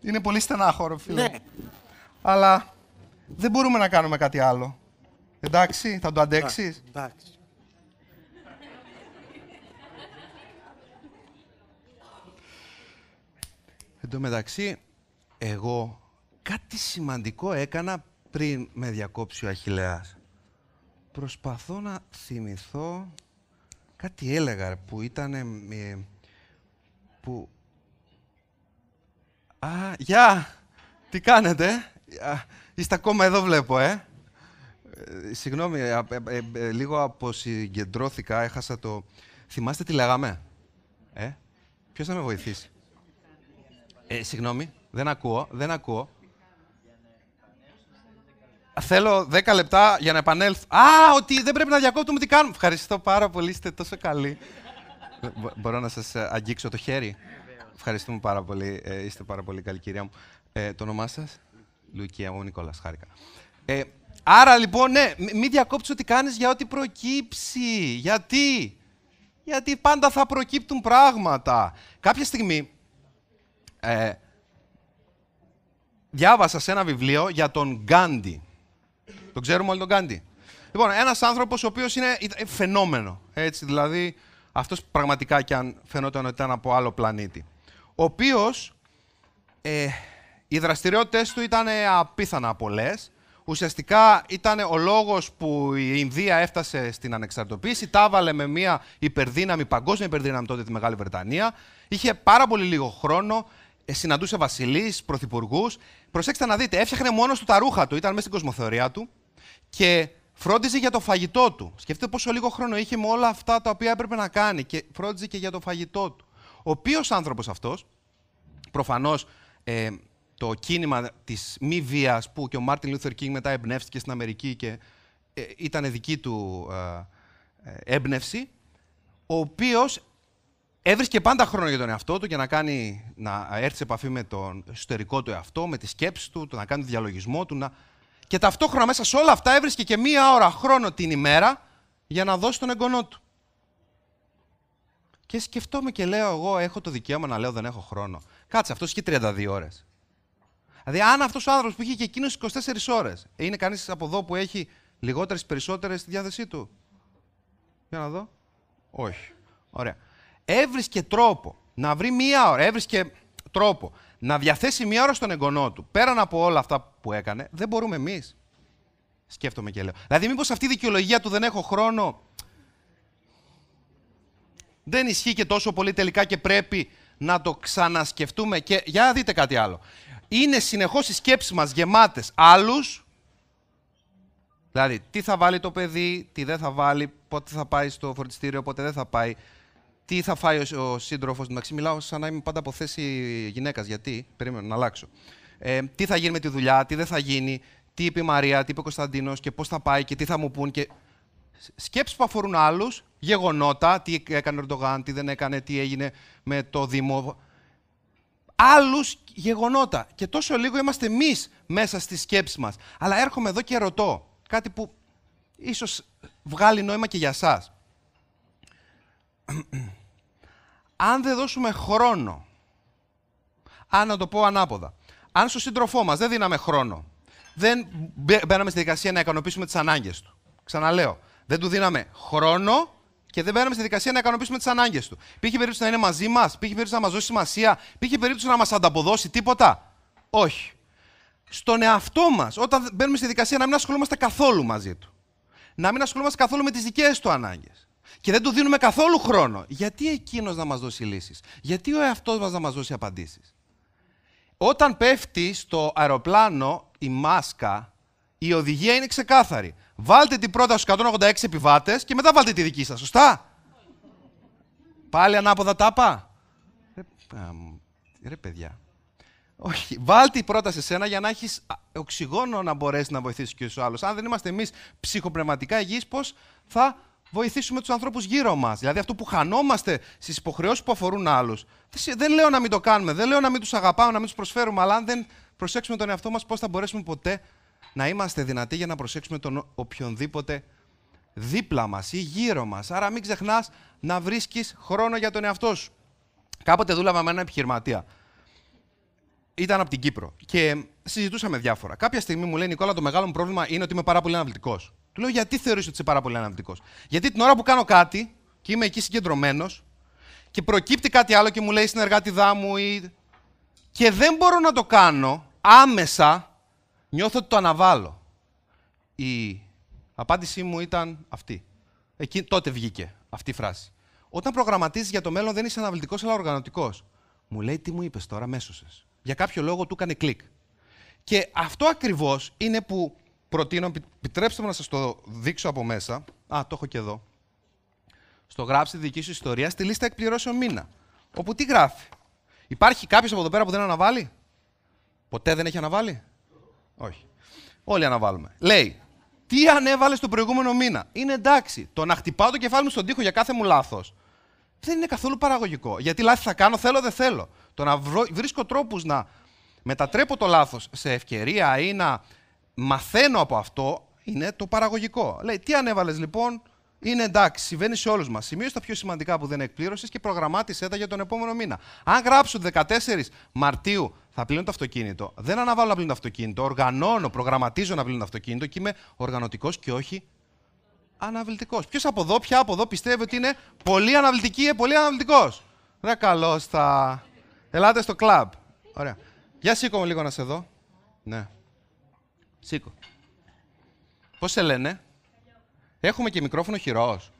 Είναι πολύ στενάχωρο, φίλε. Ναι. Αλλά δεν μπορούμε να κάνουμε κάτι άλλο. Εντάξει, θα το αντέξεις; Εντάξει. Εν τω μεταξύ, εγώ κάτι σημαντικό έκανα πριν με διακόψει ο Αχιλέας. Προσπαθώ να θυμηθώ κάτι έλεγα ρε, που ήταν που... Α, γεια! Τι κάνετε; Α, Είστε ακόμα εδώ βλέπω, ε. Ε, Συγγνώμη, ε, ε, ε, ε, λίγο αποσυγκεντρώθηκα, έχασα το... Θυμάστε τι λέγαμε, ε; Ποιος θα με βοηθήσει; Ε, συγγνώμη, δεν ακούω, δεν ακούω. Θέλω 10 λεπτά για να επανέλθω. Α, ότι δεν πρέπει να διακόπτουμε τι κάνουμε. Ευχαριστώ πάρα πολύ, είστε τόσο καλοί. Μπο- Μπορώ να σας ε, αγγίξω το χέρι; Ευχαριστούμε πάρα πολύ. ε, είστε πάρα πολύ καλή, κυρία μου. Ε, το όνομά σας; Λουκία μου, Νικόλας, χάρηκα. Ε, άρα λοιπόν, ναι, μη μην διακόψεις ό,τι κάνεις για ό,τι προκύψει. Γιατί; Γιατί πάντα θα προκύπτουν πράγματα. Κάποια στιγμή, ε, διάβασα σε ένα βιβλίο για τον Γκάντι. Τον ξέρουμε όλοι τον Γκάντι. Λοιπόν, ένας άνθρωπος ο οποίος είναι ε, φαινόμενο. Έτσι, δηλαδή, αυτός πραγματικά κι αν φαινόταν ότι ήταν από άλλο πλανήτη. Ο οποίος, ε, οι δραστηριότητες του ήταν απίθανα πολλές. Ουσιαστικά ήταν ο λόγος που η Ινδία έφτασε στην ανεξαρτοποίηση, τα έβαλε με μια υπερδύναμη, παγκόσμια υπερδύναμη τότε τη Μεγάλη Βρετανία. Είχε πάρα πολύ λίγο χρόνο, ε, συναντούσε βασιλείς, πρωθυπουργούς. Προσέξτε να δείτε, έφτιαχνε μόνος του τα ρούχα του, ήταν μέσα στην κοσμοθεωρία του και φρόντιζε για το φαγητό του. Σκεφτείτε πόσο λίγο χρόνο είχε με όλα αυτά τα οποία έπρεπε να κάνει και φρόντιζε και για το φαγητό του. Ο οποίος άνθρωπος αυτός, προφανώς ε, το κίνημα της μη βίας που και ο Μάρτιν Λούθερ Κίνγκ μετά εμπνεύστηκε στην Αμερική και ε, ήταν δική του ε, ε, έμπνευση, ο οποίος έβρισκε πάντα χρόνο για τον εαυτό του για να, κάνει, να έρθει σε επαφή με τον εσωτερικό του εαυτό, με τις σκέψεις του, το να κάνει διαλογισμό του. Να... Και ταυτόχρονα μέσα σε όλα αυτά έβρισκε και μία ώρα χρόνο την ημέρα για να δώσει τον εγγονό του. Και σκεφτόμαι και λέω εγώ έχω το δικαίωμα να λέω δεν έχω χρόνο. Κάτσε, αυτός είχε 32 ώρες. Δηλαδή, αν αυτός ο άνθρωπος που είχε και εκείνος 24 ώρες, ε, είναι κανείς από εδώ που έχει λιγότερες περισσότερες στη διάθεσή του; Για να δω. Όχι. Ωραία. Έβρισκε τρόπο να βρει μία ώρα, έβρισκε τρόπο να διαθέσει μία ώρα στον εγγονό του. Πέραν από όλα αυτά που έκανε, δεν μπορούμε εμείς. Σκέφτομαι και λέω. Δηλαδή, μήπως αυτή η δικαιολογία του δεν έχω χρόνο δεν ισχύει και τόσο πολύ τελικά και πρέπει να το ξανασκεφτούμε και για να δείτε κάτι άλλο. Είναι συνεχώς οι σκέψεις μας γεμάτες άλλους, δηλαδή τι θα βάλει το παιδί, τι δεν θα βάλει, πότε θα πάει στο φορτιστήριο, πότε δεν θα πάει, τι θα φάει ο, ο σύντροφος. Εντάξει, μιλάω σαν να είμαι πάντα από θέση γυναίκας, γιατί, περίμενα να αλλάξω. Ε, τι θα γίνει με τη δουλειά, τι δεν θα γίνει, τι είπε η Μαρία, τι είπε ο Κωνσταντίνος και πώς θα πάει και τι θα μου πούν και σκέψεις που αφορούν άλλους, γεγονότα, τι έκανε ο Ερντογάν, τι δεν έκανε, τι έγινε με το Δήμο. Άλλους γεγονότα. Και τόσο λίγο είμαστε εμείς μέσα στη σκέψη μας. Αλλά έρχομαι εδώ και ρωτώ κάτι που ίσως βγάλει νόημα και για εσάς. αν δεν δώσουμε χρόνο, αν να το πω ανάποδα, αν στο σύντροφό μας δεν δίναμε χρόνο, δεν μπαίναμε στη δικασία να ικανοποιήσουμε τις ανάγκες του. Ξαναλέω, δεν του δίναμε χρόνο και δεν μπαίναμε στη δικασία να ικανοποιήσουμε τις ανάγκες του. Πήγε περίπτωση να είναι μαζί μας, πήγε περίπτωση να μας δώσει σημασία, πήγε περίπτωση να μας ανταποδώσει τίποτα. Όχι. Στον εαυτό μας, όταν μπαίνουμε στη δικασία να μην ασχολούμαστε καθόλου μαζί του. Να μην ασχολούμαστε καθόλου με τις δικές του ανάγκες. Και δεν του δίνουμε καθόλου χρόνο. Γιατί εκείνος να μας δώσει λύσεις, Γιατί ο εαυτός μας να μας δώσει απαντήσεις; Όταν πέφτει στο αεροπλάνο η μάσκα, η οδηγία είναι ξεκάθαρη. Βάλτε την πρόταση στους 186 επιβάτες και μετά βάλτε τη δική σας, σωστά; Πάλι ανάποδα τάπα. Ρε, ρε παιδιά. Όχι. Βάλτε η πρόταση σε σένα για να έχεις οξυγόνο να μπορέσεις να βοηθήσεις και του άλλους. Αν δεν είμαστε εμείς ψυχοπνευματικά υγιείς, πώς θα βοηθήσουμε τους ανθρώπους γύρω μας. Δηλαδή, αυτό που χανόμαστε στις υποχρεώσεις που αφορούν άλλους. Δεν λέω να μην το κάνουμε, δεν λέω να μην τους αγαπάμε, να μην τους προσφέρουμε, αλλά αν δεν προσέξουμε τον εαυτό μας, πώς θα μπορέσουμε ποτέ να είμαστε δυνατοί για να προσέξουμε τον οποιονδήποτε δίπλα μας ή γύρω μας. Άρα μην ξεχνάς να βρίσκεις χρόνο για τον εαυτό σου. Κάποτε δούλευα με έναν επιχειρηματία. Ήταν από την Κύπρο και συζητούσαμε διάφορα. Κάποια στιγμή μου λέει Νικόλα, το μεγάλο μου πρόβλημα είναι ότι είμαι πάρα πολύ αναβλητικό. Του λέω γιατί θεωρείς ότι είσαι πάρα πολύ αναβλητικό. Γιατί την ώρα που κάνω κάτι και είμαι εκεί συγκεντρωμένος και προκύπτει κάτι άλλο και μου λέει συνεργάτη δάμου ή. και δεν μπορώ να το κάνω άμεσα Νιώθω ότι το αναβάλω. Η απάντησή μου ήταν αυτή. Εκεί, τότε βγήκε αυτή η φράση. Όταν προγραμματίζεις για το μέλλον, δεν είσαι αναβλητικό, αλλά οργανωτικός. Μου λέει τι μου είπες τώρα, μέσωσες. Για κάποιο λόγο του έκανε κλικ. Και αυτό ακριβώς είναι που προτείνω. Επιτρέψτε μου να σας το δείξω από μέσα. Α, το έχω και εδώ. Στο γράψει τη δική σου ιστορία στη λίστα εκπληρώσεων μήνα. Όπου τι γράφει; Υπάρχει κάποιος από εδώ πέρα που δεν αναβάλει; Ποτέ δεν έχει αναβάλει; Όχι. Όλοι αναβάλουμε. Λέει, τι ανέβαλες το προηγούμενο μήνα; Είναι εντάξει. Το να χτυπάω το κεφάλι μου στον τοίχο για κάθε μου λάθος δεν είναι καθόλου παραγωγικό. Γιατί λάθη θα κάνω, θέλω, δεν θέλω. Το να βρίσκω τρόπους να μετατρέπω το λάθος σε ευκαιρία ή να μαθαίνω από αυτό είναι το παραγωγικό. Λέει, τι ανέβαλες λοιπόν, είναι εντάξει, συμβαίνει σε όλους μας. Σημείωσε τα πιο σημαντικά που δεν εκπλήρωσες και προγραμμάτισε τα για τον επόμενο μήνα. Αν γράψω 14 Μαρτίου θα πλύνω το αυτοκίνητο, δεν αναβάλω να πλύνω το αυτοκίνητο, οργανώνω, προγραμματίζω να πλύνω το αυτοκίνητο και είμαι οργανωτικός και όχι αναβλητικός. Ποιος από εδώ, πια από εδώ πιστεύει ότι είναι πολύ αναβλητική ή πολύ αναβλητικός; Ρε καλώς θα. Ελάτε στο κλαμπ. Ωραία. Για σήκω μου λίγο να σε δω. Ναι. Σήκω. Πώς σε λένε, Έχουμε και μικρόφωνο χειρός.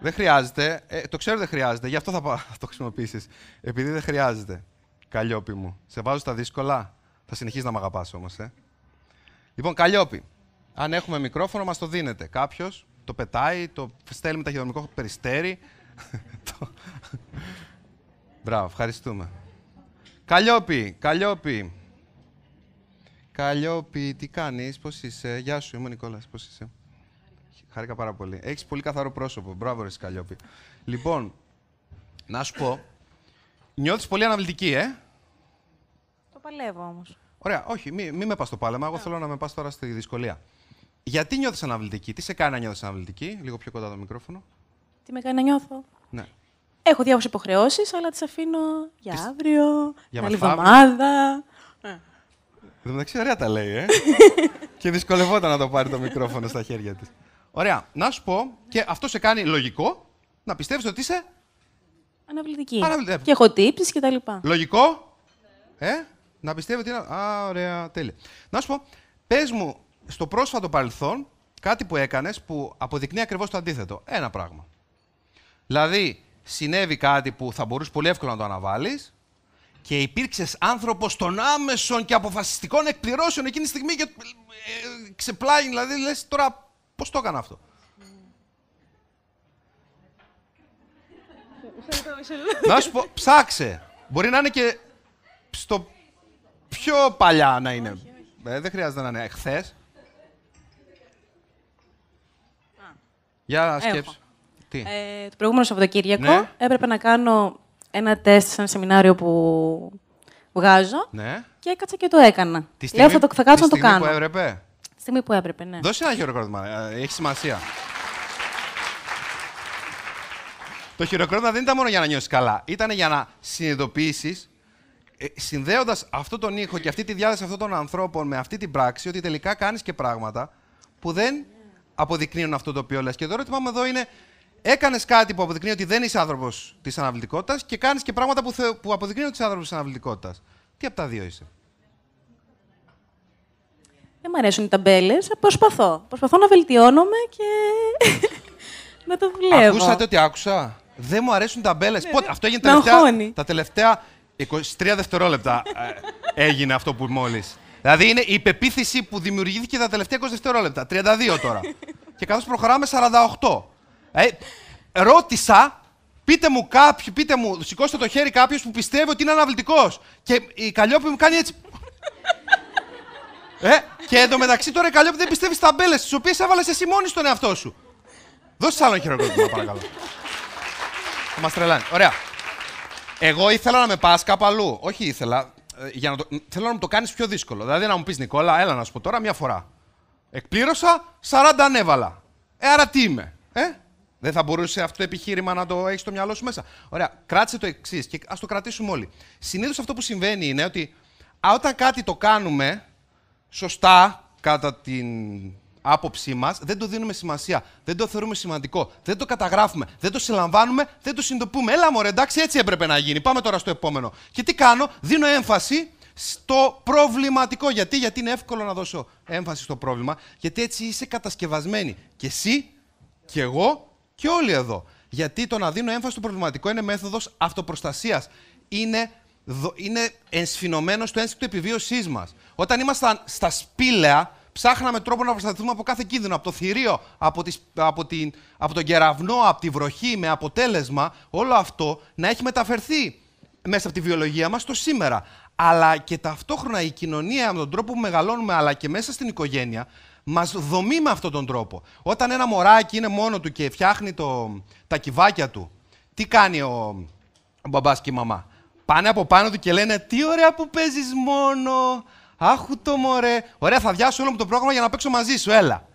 Δεν χρειάζεται. Ε, το ξέρω δεν χρειάζεται. Γι' αυτό θα, θα το χρησιμοποιήσεις. Επειδή δεν χρειάζεται. Καλλιόπη μου. Σε βάζω στα δύσκολα. Θα συνεχίσεις να με αγαπάς όμως. Ε. Λοιπόν, Καλλιόπη. Αν έχουμε μικρόφωνο, μας το δίνετε. Κάποιος το πετάει, το στέλνει με ταχυδρομικό περιστέρι. Μπράβο, ευχαριστούμε. Καλλιόπη, Καλλιόπη. Καλλιόπη, τι κάνεις, πώς είσαι; Γεια σου, είμαι ο Νικόλας, πώς είσαι; Χάρηκα πάρα πολύ. Έχεις πολύ καθαρό πρόσωπο. Μπράβο, ρε Καλλιόπη. Λοιπόν, να σου πω, νιώθεις πολύ αναβλητική, ε; Το παλεύω όμως. Ωραία, όχι, μην μη με πας στο πάλεμα. Εγώ θέλω να με πας τώρα στη δυσκολία. Γιατί νιώθεις αναβλητική, τι σε κάνει να νιώθεις αναβλητική, λίγο πιο κοντά το μικρόφωνο. Τι με κάνει να νιώθω; Ναι. Έχω διάφορες υποχρεώσεις, αλλά τις αφήνω για αύριο, για άλλη εβδομάδα. Εν τω μεταξύ, ωραία τα λέει, ε. και δυσκολευόταν να το πάρει το μικρόφωνο στα χέρια της. Ωραία. Να σου πω, και αυτό σε κάνει λογικό να πιστεύεις ότι είσαι. Αναβλητική. Αναβλητική. Και έχω τύψεις και τα λοιπά. Λογικό. Ε, να πιστεύει ότι είναι. Α, ωραία, τέλεια. Να σου πω, πες μου στο πρόσφατο παρελθόν κάτι που έκανες που αποδεικνύει ακριβώς το αντίθετο. Ένα πράγμα. Δηλαδή, συνέβη κάτι που θα μπορούσε πολύ εύκολα να το αναβάλεις και υπήρξες άνθρωπος των άμεσων και αποφασιστικών εκπληρώσεων εκείνη τη στιγμή και ε, ξεπλάγει, δηλαδή λες τώρα πώς το έκανα αυτό; να σου πω, ψάξε. Μπορεί να είναι και στο πιο παλιά να είναι. Ε, δεν χρειάζεται να είναι χθες. Για σκέψου. Τι; Ε, το προηγούμενο Σαββατοκύριακο Ναι. έπρεπε να κάνω ένα τεστ σε ένα σεμινάριο που βγάζω Ναι. και έκατσα και το έκανα. Τη Λέω θα, το, θα κάτσω να τη το στιγμή κάνω. που έπρεπε; Τη στιγμή που έπρεπε, ναι. Δώσε ένα χειροκρότημα. ε, Έχει σημασία. Το χειροκρότημα δεν ήταν μόνο για να νιώσεις καλά. Ήταν για να συνειδητοποιήσεις, ε, συνδέοντας αυτό τον ήχο και αυτή τη διάθεση αυτών των ανθρώπων με αυτή την πράξη, ότι τελικά κάνεις και πράγματα που δεν αποδεικνύουν αυτό το οποίο λες. Και το ερώτημά μου εδώ είναι, έκανες κάτι που αποδεικνύει ότι δεν είσαι άνθρωπος της αναβλητικότητας και κάνεις και πράγματα που, θε, που αποδεικνύουν ότι είσαι άνθρωπος της αναβλητικότητας. Τι από τα δύο είσαι; Δεν μου αρέσουν οι ταμπέλες. Προσπαθώ. Προσπαθώ να βελτιώνομαι και να το δουλεύω. Ακούσατε ότι άκουσα; Δεν μου αρέσουν τα μπέλε. Πότε, αυτό έγινε Με τελευταία, αγχώνει. τα τελευταία 23 δευτερόλεπτα ε, έγινε αυτό που μόλις. Δηλαδή είναι η πεποίθηση που δημιουργήθηκε τα τελευταία 20 δευτερόλεπτα. 32 τώρα. και καθώς προχωράμε 48. Ε, ρώτησα, πείτε μου κάποιοι, πείτε μου, σηκώστε το χέρι κάποιος που πιστεύει ότι είναι αναβλητικός. Και η Καλλιόπη μου κάνει έτσι. ε, και εντωμεταξύ τώρα η Καλλιόπη δεν πιστεύει στα μπέλες, τις οποίες έβαλες εσύ μόνη στον εαυτό σου. Δώσε άλλο ένα χειροκρότημα, παρακαλώ. Θα μας τρελάνει. Ωραία. Εγώ ήθελα να με πας κάπου αλλού. Όχι ήθελα. ε, Για να το, θέλω να μου το κάνεις πιο δύσκολο. Δηλαδή να μου πεις Νικόλα, έλα να σου πω τώρα μια φορά. Εκπλήρωσα, 40 ανέβαλα. Ε, άρα τι είμαι. Ε; Δεν θα μπορούσε αυτό το επιχείρημα να το έχεις στο μυαλό σου μέσα. Ωραία. Κράτησε το εξής και ας το κρατήσουμε όλοι. Συνήθως αυτό που συμβαίνει είναι ότι α, όταν κάτι το κάνουμε σωστά, κατά την άποψή μας, δεν το δίνουμε σημασία. Δεν το θεωρούμε σημαντικό. Δεν το καταγράφουμε. Δεν το συλλαμβάνουμε. Δεν το συνειδητοποιούμε. Έλα, μωρέ, εντάξει, έτσι έπρεπε να γίνει. Πάμε τώρα στο επόμενο. Και τι κάνω, δίνω έμφαση στο προβληματικό. Γιατί, Γιατί είναι εύκολο να δώσω έμφαση στο πρόβλημα. Γιατί έτσι είσαι κατασκευασμένη. Και εσύ, και εγώ, και όλοι εδώ. Γιατί το να δίνω έμφαση στο προβληματικό είναι μέθοδος αυτοπροστασίας. Είναι, δο- είναι ενσφινωμένο στο ένστικτο επιβίωσής μας. Όταν ήμασταν στα σπήλαια, ψάχναμε τρόπο να προστατευτούμε από κάθε κίνδυνο, από το θηρίο, από, τις, από, την, από τον κεραυνό, από τη βροχή, με αποτέλεσμα όλο αυτό να έχει μεταφερθεί μέσα από τη βιολογία μας στο σήμερα. Αλλά και ταυτόχρονα η κοινωνία με τον τρόπο που μεγαλώνουμε, αλλά και μέσα στην οικογένεια, μας δομεί με αυτόν τον τρόπο. Όταν ένα μωράκι είναι μόνο του και φτιάχνει το, τα κυβάκια του, τι κάνει ο, ο μπαμπάς και η μαμά; Πάνε από πάνω του και λένε «Τι ωραία που παίζεις μόνο, άχου το μωρέ, ωραία θα διάσω όλο μου το πρόγραμμα για να παίξω μαζί σου, έλα».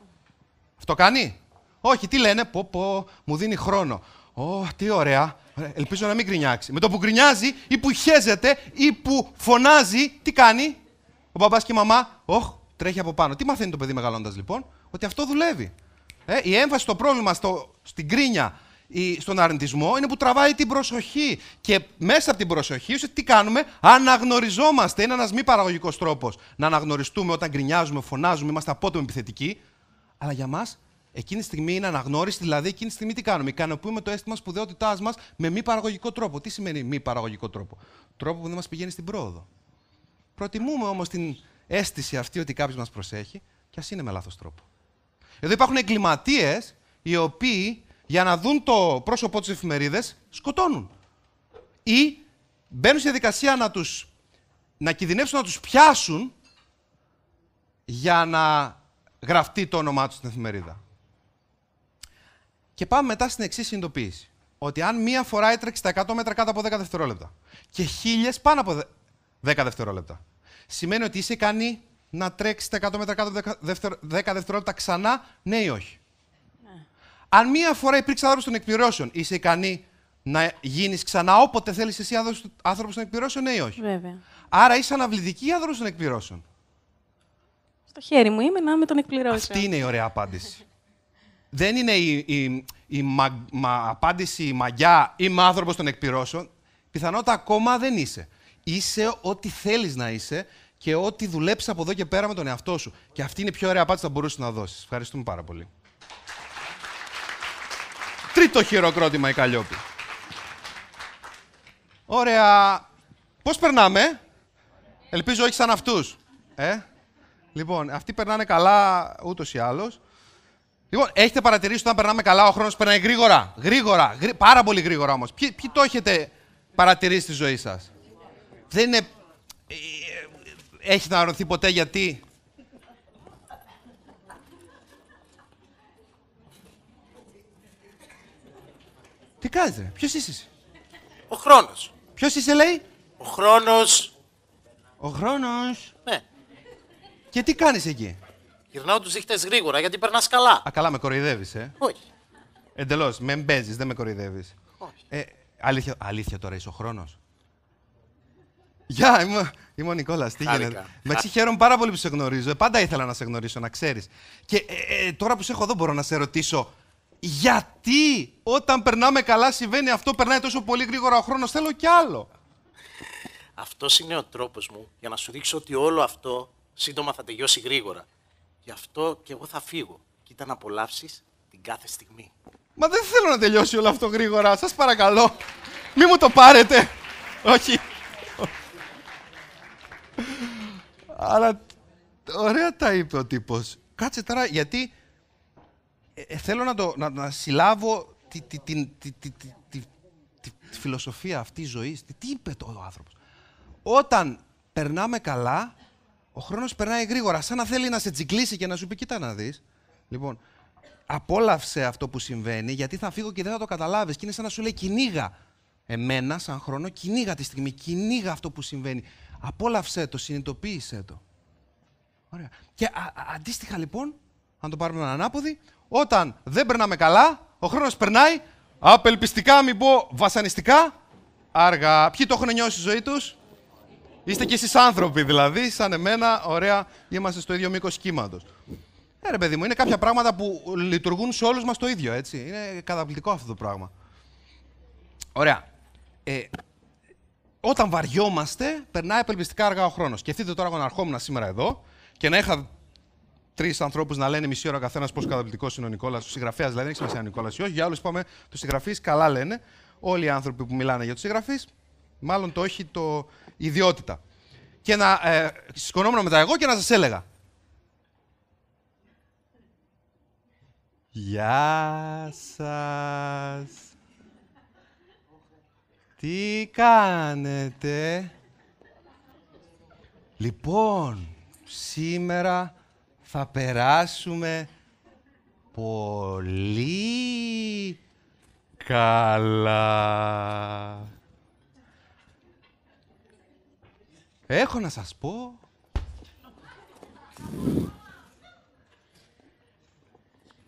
Αυτό κάνει; Όχι, τι λένε, πω πω, μου δίνει χρόνο. Ω, τι ωραία. Ωραία, Ελπίζω να μην γκρινιάξει. Με το που γκρινιάζει ή που χέζεται ή που φωνάζει, τι κάνει; Ο μπαμπάς και η μαμά, όχ, τρέχει από πάνω. Τι μαθαίνει το παιδί μεγαλώντας λοιπόν, ότι αυτό δουλεύει. Ε, η έμφαση στο πρόβλημα, στο, στην κρίνια, η, στον αρνητισμό είναι που τραβάει την προσοχή. Και μέσα από την προσοχή, ουσιαστικά τι κάνουμε, αναγνωριζόμαστε. Είναι ένας μη παραγωγικός τρόπος να αναγνωριστούμε όταν γκρινιάζουμε, φωνάζουμε, είμαστε απότομοι επιθετικοί. Αλλά για μας, εκείνη τη στιγμή είναι αναγνώριση, δηλαδή εκείνη τη στιγμή τι κάνουμε; Ικανοποιούμε το αίσθημα σπουδαιότητάς μας με μη παραγωγικό τρόπο. Τι σημαίνει μη παραγωγικό τρόπο; Τρόπο που δεν μας πηγαίνει στην πρόοδο. Προτιμούμε όμως την αίσθηση αυτή ότι κάποιος μας προσέχει, και ας είναι με λάθος τρόπο. Εδώ υπάρχουν εγκληματίες οι οποίοι για να δουν το πρόσωπό τους εφημερίδες σκοτώνουν. Ή μπαίνουν στη διαδικασία να τους να κινδυνεύσουν να τους πιάσουν για να γραφτεί το όνομά τους στην εφημερίδα. Και πάμε μετά στην εξής συνειδητοποίηση. Ότι αν μία φορά έτρεξε τα 100 μέτρα κάτω από 10 δευτερόλεπτα και χίλιες πάνω από δε- 10 δευτερόλεπτα, σημαίνει ότι είσαι ικανή να τρέξεις τα 100 μέτρα κάτω από 10 δευτερο- 10 δευτερόλεπτα ξανά, ναι ή όχι; Αν μία φορά υπήρξε άνθρωπος των εκπληρώσεων, είσαι ικανή να γίνεις ξανά όποτε θέλεις εσύ άνθρωπος των εκπληρώσεων, ναι ή όχι; Βέβαια. Άρα είσαι αναβλητική άνθρωπος των εκπληρώσεων. Στο χέρι μου είμαι να με τον εκπληρώσω. Αυτή είναι η ωραία απάντηση. Δεν είναι η, η, η μα- μα- απάντηση η μαγιά είμαι άνθρωπος των εκπληρώσεων. Πιθανότατα ακόμα δεν είσαι. Είσαι ό,τι θέλεις να είσαι και ό,τι δουλέψεις από εδώ και πέρα με τον εαυτό σου. Και αυτή είναι η πιο ωραία απάντηση που θα μπορούσες να δώσεις. Ευχαριστούμε πάρα πολύ. Τρίτο χειροκρότημα η Καλλιόπη. Ωραία. Πώς περνάμε; Ελπίζω όχι σαν αυτούς. Ε; Λοιπόν, αυτοί περνάνε καλά ούτως ή άλλως. Λοιπόν, έχετε παρατηρήσει ότι όταν περνάμε καλά, ο χρόνος περνάει γρήγορα. Γρήγορα. γρή- πάρα πολύ γρήγορα όμως. Ποιοι, ποιοι το έχετε παρατηρήσει στη ζωή σας; Δεν είναι... ε, ε, Έχετε αναρωτηθεί ποτέ γιατί; Τι κάνεις ρε, ποιος είσαι εσύ; Ο χρόνος. Ποιος είσαι λέει; Ο χρόνος... Ο χρόνος. Ναι. Και τι κάνεις εκεί; Γυρνάω τους δείχτες γρήγορα γιατί περνάς καλά. Α, καλά με κοροϊδεύεις, ε. Όχι. Εντελώς, με μπέζεις, δεν με κοροϊδεύεις. Όχι. Ε, αλήθεια, αλήθεια τώρα είσαι ο χρόνος. Γεια, είμαι, είμαι ο Νικόλας, τι Χάρηκα. γίνεται. Μεταξύ χαίρομαι πάρα πολύ που σε γνωρίζω. Ε, πάντα ήθελα να σε γνωρίσω, να ξέρεις. Και ε, ε, τώρα που σε έχω εδώ μπορώ να σε ρωτήσω, γιατί όταν περνάμε καλά συμβαίνει αυτό, περνάει τόσο πολύ γρήγορα ο χρόνος, θέλω κι άλλο. Αυτός είναι ο τρόπος μου για να σου δείξω ότι όλο αυτό σύντομα θα τελειώσει γρήγορα. Γι' αυτό και εγώ θα φύγω. Κοίτα να απολαύσεις την κάθε στιγμή. Μα δεν θέλω να τελειώσει όλο αυτό γρήγορα. Σας παρακαλώ. Μη μου το πάρετε. Όχι. Αλλά ωραία τα είπε ο τύπος. Κάτσε τώρα γιατί ε, ε, θέλω να, το, να, να συλλάβω τη, τη, την- τη, τη, τη, τη, τη- τη φιλοσοφία αυτή ζωής. Τι, τι είπε το ο άνθρωπος; Όταν περνάμε καλά, ο χρόνος περνάει γρήγορα. Σαν να θέλει να σε τσιγκλίσει και να σου πει κοίτα να δεις. Λοιπόν, απόλαυσε αυτό που συμβαίνει, γιατί θα φύγω και δεν θα το καταλάβεις. Και είναι σαν να σου λέει κυνήγα εμένα σαν χρόνο, κυνήγα τη στιγμή, κυνήγα αυτό που συμβαίνει. Απόλαυσέ το, συνειδητοποίησέ το. Ωραία. Και α- α- αντίστοιχα λοιπόν, αν το πάρουμε ανάποδη, όταν δεν περνάμε καλά, ο χρόνος περνάει, απελπιστικά, μην πω βασανιστικά, αργά. Ποιοι το έχουν νιώσει στη ζωή τους, Είστε κι εσείς άνθρωποι δηλαδή, σαν εμένα, ωραία, είμαστε στο ίδιο μήκος κύματος. Ε, ρε παιδί μου, είναι κάποια πράγματα που λειτουργούν σε όλους μας το ίδιο, έτσι. Είναι καταπληκτικό αυτό το πράγμα. Ωραία. Ε, όταν βαριόμαστε, περνάει απελπιστικά αργά ο χρόνος. Σκεφτείτε τώρα εγώ να ερχόμουν σήμερα εδώ και να είχα τρεις ανθρώπους να λένε μισή ώρα καθένας πόσο καταπληκτικός είναι ο Νικόλας, ο συγγραφέας δηλαδή, δεν έχει σημασία ο Νικόλας ή όχι. Για άλλου είπαμε, τους συγγραφείς καλά λένε. Όλοι οι άνθρωποι που μιλάνε για τους συγγραφείς, μάλλον το όχι το ιδιότητα. Και να ε, σηκωνόμουν μετά εγώ και να σας έλεγα. Γεια σας. Τι κάνετε; Λοιπόν, σήμερα θα περάσουμε πολύ καλά. Έχω να σας πω...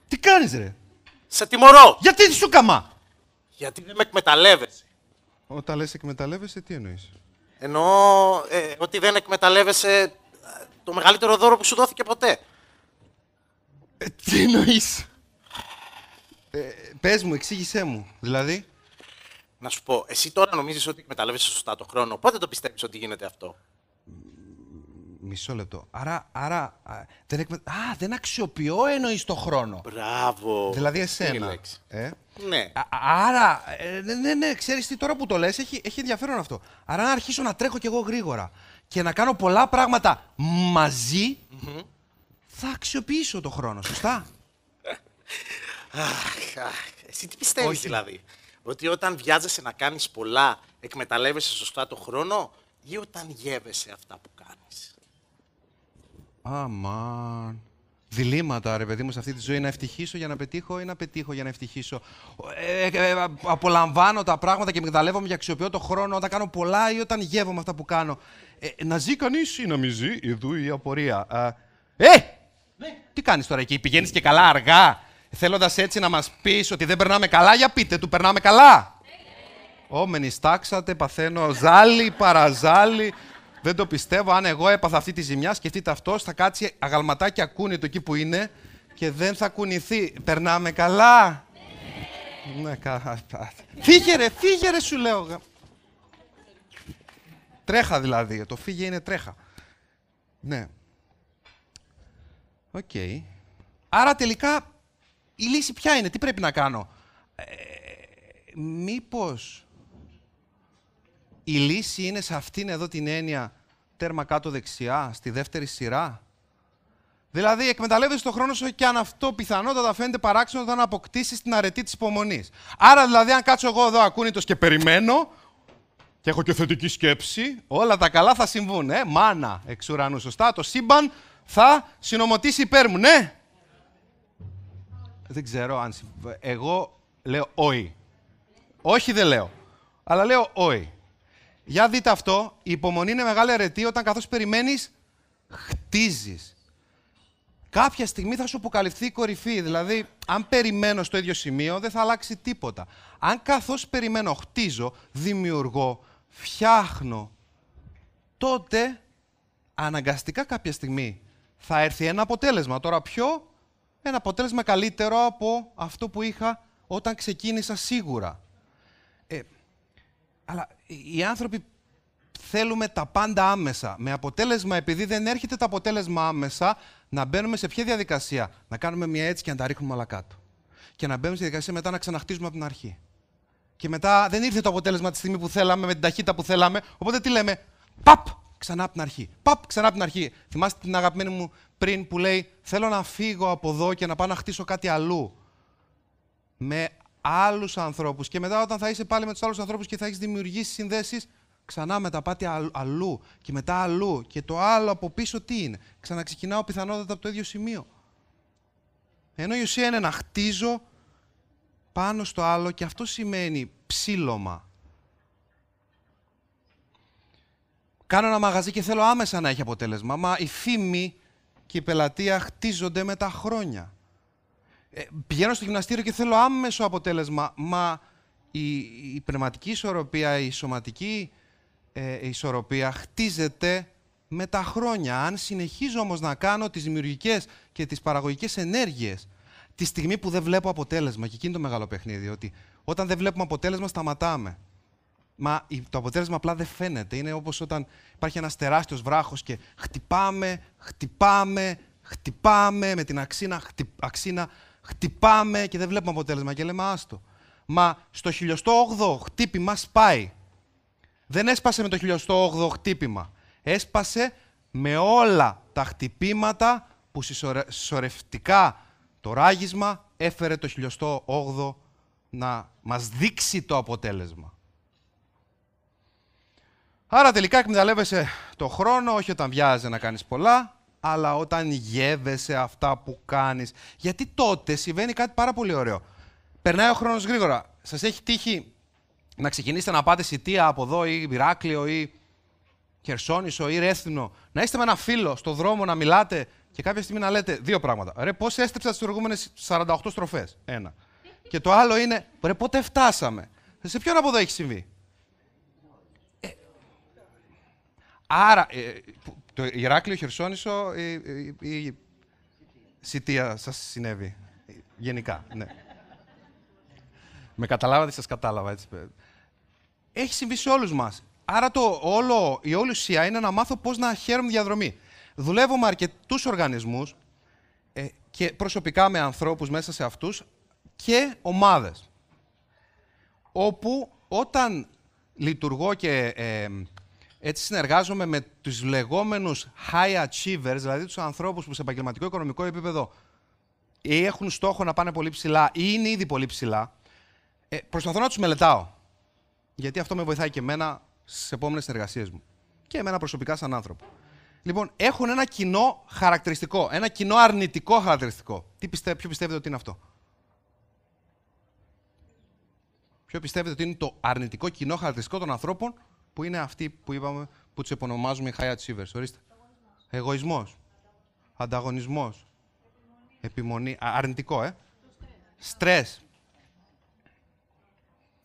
Τι κάνεις ρε, Σε τιμωρώ! γιατί σου καμά; Γιατί δεν με εκμεταλλεύεσαι. Όταν λες εκμεταλλεύεσαι, τι εννοείς; Εννοώ ε, ότι δεν εκμεταλλεύεσαι ε, το μεγαλύτερο δώρο που σου δόθηκε ποτέ. Ε, τι εννοείς; Ε, πες μου, εξήγησέ μου. Δηλαδή, Να σου πω, εσύ τώρα νομίζεις ότι εκμεταλλεύεσαι σωστά το χρόνο. Πότε το πιστεύεις ότι γίνεται αυτό. Μισό λεπτό. Άρα, άρα α, δεν, εκμε... α, δεν αξιοποιώ εννοείς το χρόνο. Μπράβο. Δηλαδή Αυτή είναι η εσένα. λέξη. Ε; Ναι. Α- άρα, ε, ναι, ναι, ναι, ξέρεις τι, τώρα που το λες, έχει, έχει ενδιαφέρον αυτό. Άρα, να αρχίσω να τρέχω κι εγώ γρήγορα και να κάνω πολλά πράγματα μαζί, θα αξιοποιήσω το χρόνο, σωστά; Αχ, αχ, εσύ τι πιστεύεις Όχι. δηλαδή. Ότι όταν βιάζεσαι να κάνεις πολλά, εκμεταλλεύεσαι σωστά το χρόνο ή όταν γεύεσαι αυτά που κάνεις; Αμάν. Διλήμματα, ρε παιδί μου, σε αυτή τη ζωή να ευτυχήσω για να πετύχω ή να πετύχω για να ευτυχήσω. Ε, ε, ε, απολαμβάνω τα πράγματα και εκμεταλλεύομαι και αξιοποιώ το χρόνο όταν κάνω πολλά ή όταν γεύομαι αυτά που κάνω. Ε, να ζει κανείς ή να μη ζει, ειδού η απορία. Ε! ε! Τι κάνεις τώρα εκεί, πηγαίνεις και καλά αργά, θέλοντας έτσι να μας πεις ότι δεν περνάμε καλά, για πείτε του, περνάμε καλά; Όμενοι στάξατε, παθαίνω ζάλι, παραζάλι. Δεν το πιστεύω. Αν εγώ έπαθα αυτή τη ζημιά, σκεφτείτε αυτό, θα κάτσει αγαλματάκι ακούνητο εκεί που είναι και δεν θα κουνηθεί. Περνάμε καλά. Ναι, καλά. Φύγε ρε, φύγε ρε σου λέω. γα- Τρέχα δηλαδή. Το φύγε είναι τρέχα. Ναι. Οκ. Άρα τελικά η λύση ποια είναι, τι πρέπει να κάνω; Ε, μήπως η λύση είναι σε αυτήν εδώ την έννοια τέρμα κάτω δεξιά, στη δεύτερη σειρά. Δηλαδή, εκμεταλλεύεσαι τον χρόνο σου και αν αυτό πιθανότατα φαίνεται παράξενο όταν αποκτήσεις την αρετή της υπομονής. Άρα, δηλαδή, αν κάτσω εγώ εδώ ακούνητος και περιμένω, και έχω και θετική σκέψη, όλα τα καλά θα συμβούν. Ε, μάνα εξ ουρανού, σωστά. Το σύμπαν θα συνομωτήσει υπέρ μου, ναι. Δεν ξέρω αν. Εγώ λέω όχι. Όχι δεν λέω. Αλλά λέω όχι. Για δείτε αυτό. Η υπομονή είναι μεγάλη αρετή όταν καθώς περιμένεις, χτίζεις. Κάποια στιγμή θα σου αποκαλυφθεί η κορυφή. Δηλαδή, αν περιμένω στο ίδιο σημείο, δεν θα αλλάξει τίποτα. Αν καθώς περιμένω, χτίζω, δημιουργώ, φτιάχνω, τότε αναγκαστικά κάποια στιγμή θα έρθει ένα αποτέλεσμα. Τώρα ποιο, ένα αποτέλεσμα καλύτερο από αυτό που είχα όταν ξεκίνησα σίγουρα. Ε, αλλά οι άνθρωποι θέλουμε τα πάντα άμεσα. Με αποτέλεσμα, επειδή δεν έρχεται το αποτέλεσμα άμεσα, να μπαίνουμε σε ποια διαδικασία; Να κάνουμε μια έτσι και να τα ρίχνουμε όλα κάτω. Και να μπαίνουμε στη διαδικασία μετά να ξαναχτίζουμε από την αρχή. Και μετά δεν ήρθε το αποτέλεσμα τη στιγμή που θέλαμε, με την ταχύτητα που θέλαμε. Οπότε τι λέμε, παπ, ξανά από την αρχή. Παπ, ξανά από την αρχή. Θυμάστε την αγαπημένη μου πριν που λέει, Θέλω να φύγω από εδώ και να πάω να χτίσω κάτι αλλού. Με άλλους ανθρώπους. Και μετά, όταν θα είσαι πάλι με τους άλλους ανθρώπους και θα έχεις δημιουργήσει συνδέσεις, ξανά μετά πάτε αλλού και μετά αλλού. Και το άλλο από πίσω τι είναι; Ξαναξεκινάω πιθανότατα από το ίδιο σημείο. Ενώ η ουσία είναι να χτίζω πάνω στο άλλο και αυτό σημαίνει ψήλωμα. Κάνω ένα μαγαζί και θέλω άμεσα να έχει αποτέλεσμα, μα η φήμη και η πελατεία χτίζονται με τα χρόνια. Ε, πηγαίνω στο γυμναστήριο και θέλω άμεσο αποτέλεσμα, μα η, η πνευματική ισορροπία, η σωματική ε, ισορροπία χτίζεται με τα χρόνια. Αν συνεχίζω όμως να κάνω τις δημιουργικές και τις παραγωγικές ενέργειες τη στιγμή που δεν βλέπω αποτέλεσμα. Και εκείνη το μεγάλο παιχνίδι, ότι όταν δεν βλέπουμε αποτέλεσμα, σταματάμε. Μα το αποτέλεσμα απλά δεν φαίνεται. Είναι όπως όταν υπάρχει ένας τεράστιος βράχος και χτυπάμε, χτυπάμε, χτυπάμε με την αξίνα, αξίνα, χτυπάμε και δεν βλέπουμε αποτέλεσμα. Και λέμε άστο. Μα στο 1008ο χτύπημα σπάει. Δεν έσπασε με το 1008ο χτύπημα. Έσπασε με όλα τα χτυπήματα που συσσωρευτικά το ράγισμα έφερε το 1008ο να μας δείξει το αποτέλεσμα. Άρα τελικά εκμεταλλεύεσαι το χρόνο, όχι όταν βιάζει να κάνεις πολλά, αλλά όταν γεύεσαι αυτά που κάνεις. Γιατί τότε συμβαίνει κάτι πάρα πολύ ωραίο. Περνάει ο χρόνος γρήγορα. Σας έχει τύχει να ξεκινήσετε να πάτε σιτία από εδώ ή Ηράκλειο ή Χερσόνησο ή Ρέθινο, να είστε με ένα φίλο στο δρόμο να μιλάτε και κάποια στιγμή να λέτε δύο πράγματα. Ρε, πώς έστρεψα τις προηγούμενες 48 στροφές; Ένα. Και το άλλο είναι, ρε, πότε φτάσαμε; Σε ποιον από εδώ έχει συμβεί; Ε, άρα, ε, το Ηράκλειο, Χερσόνησο ή, η, η Σιτία σας συνέβη. Γενικά, ναι. Με καταλάβατε, σας κατάλαβα. Έτσι. Έχει συμβεί σε όλους μας. Άρα το όλο, η όλη ουσία είναι να μάθω πώς να χαίρομαι διαδρομή. Δουλεύω με αρκετούς οργανισμούς ε, και προσωπικά με ανθρώπους μέσα σε αυτούς και ομάδες. Όπου όταν λειτουργώ και ε, έτσι συνεργάζομαι με τους λεγόμενους high achievers, δηλαδή τους ανθρώπους που σε επαγγελματικό οικονομικό επίπεδο ή έχουν στόχο να πάνε πολύ ψηλά ή είναι ήδη πολύ ψηλά, ε, προσπαθώ να τους μελετάω. Γιατί αυτό με βοηθάει και εμένα στις επόμενες συνεργασίες μου. Και εμένα προσωπικά σαν άνθρωπο. Λοιπόν, έχουν ένα κοινό χαρακτηριστικό, ένα κοινό αρνητικό χαρακτηριστικό. Τι πιστεύ, ποιο πιστεύετε ότι είναι αυτό; Ποιο πιστεύετε ότι είναι το αρνητικό κοινό χαρακτηριστικό των ανθρώπων που είναι αυτοί που είπαμε, που τους επωνομάζουμε οι high achievers. Ορίστε. Εγωισμός. Ανταγωνισμός. Επιμονή. αρνητικό, ε. Στρες.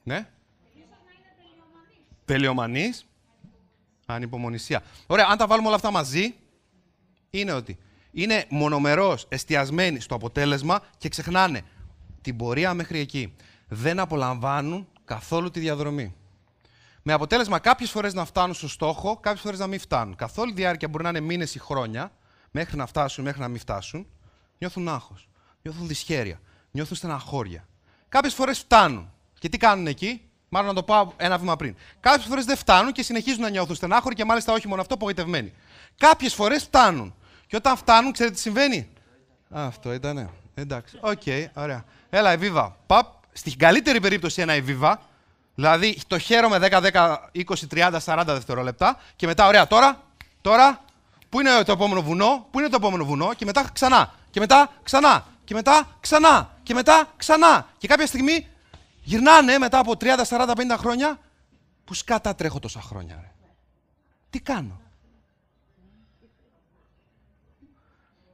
Ναι. Τελειομανής. Ανυπομονησία. Ωραία, αν τα βάλουμε όλα αυτά μαζί, είναι ότι είναι μονομερός εστιασμένοι στο αποτέλεσμα και ξεχνάνε την πορεία μέχρι εκεί. Δεν απολαμβάνουν καθόλου τη διαδρομή. Με αποτέλεσμα κάποιες φορές να φτάνουν στο στόχο, κάποιες φορές να μην φτάνουν. Καθ' όλη διάρκεια μπορεί να είναι μήνες ή χρόνια, μέχρι να φτάσουν, μέχρι να μην φτάσουν, νιώθουν άγχος, νιώθουν δυσχέρεια, νιώθουν στεναχώρια. Κάποιες φορές φτάνουν. Και τι κάνουν εκεί, Μάλλον να το πάω ένα βήμα πριν. Κάποιες φορές δεν φτάνουν και συνεχίζουν να νιώθουν στενάχωροι και μάλιστα όχι μόνο αυτό, απογοητευμένοι. Κάποιες φορές φτάνουν. Και όταν φτάνουν, ξέρετε τι συμβαίνει; Α, αυτό ήτανε. Εντάξει. OK, okay, ωραία. Έλα, Εβίβα. Παπ. Στην καλύτερη περίπτωση ένα Εβίβα. Δηλαδή το χαίρομαι 10, 10, 20, 30, 40 δευτερόλεπτα. Και μετά, ωραία, τώρα, τώρα, πού είναι το επόμενο βουνό, πού είναι το επόμενο βουνό, και μετά ξανά. Και μετά ξανά. Και μετά ξανά. Και μετά ξανά. Και κάποια στιγμή γυρνάνε μετά από 30, 40, 50 χρόνια. Πού σκάτα τρέχω τόσα χρόνια, ρε. Τι κάνω;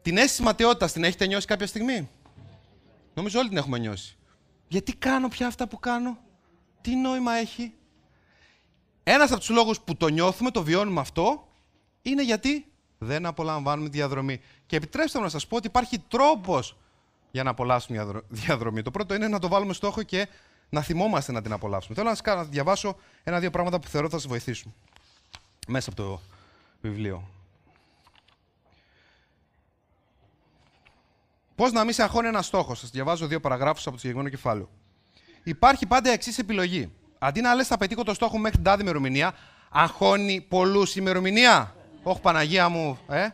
Την αίσθηση ματαιότητας την έχετε νιώσει κάποια στιγμή; Νομίζω όλοι την έχουμε νιώσει. Γιατί κάνω πια αυτά που κάνω; Τι νόημα έχει; Ένας από τους λόγους που το νιώθουμε, το βιώνουμε αυτό, είναι γιατί δεν απολαμβάνουμε τη διαδρομή. Και επιτρέψτε μου να σας πω ότι υπάρχει τρόπος για να απολαύσουμε μια διαδρομή. Το πρώτο είναι να το βάλουμε στόχο και να θυμόμαστε να την απολαύσουμε. Θέλω να σας διαβάσω ένα-δύο πράγματα που θεωρώ θα σας βοηθήσουν μέσα από το βιβλίο. Πώς να μην σε αγχώνει ένα στόχο. Σας διαβάζω δύο παραγράφους από το συγκεκριμένο κεφάλαιο. Υπάρχει πάντα εξής επιλογή. Αντί να λες, θα πετύχω το στόχο μέχρι την τάδη ημερομηνία, αγχώνει πολλούς η ημερομηνία. Όχι, Παναγία μου, ε.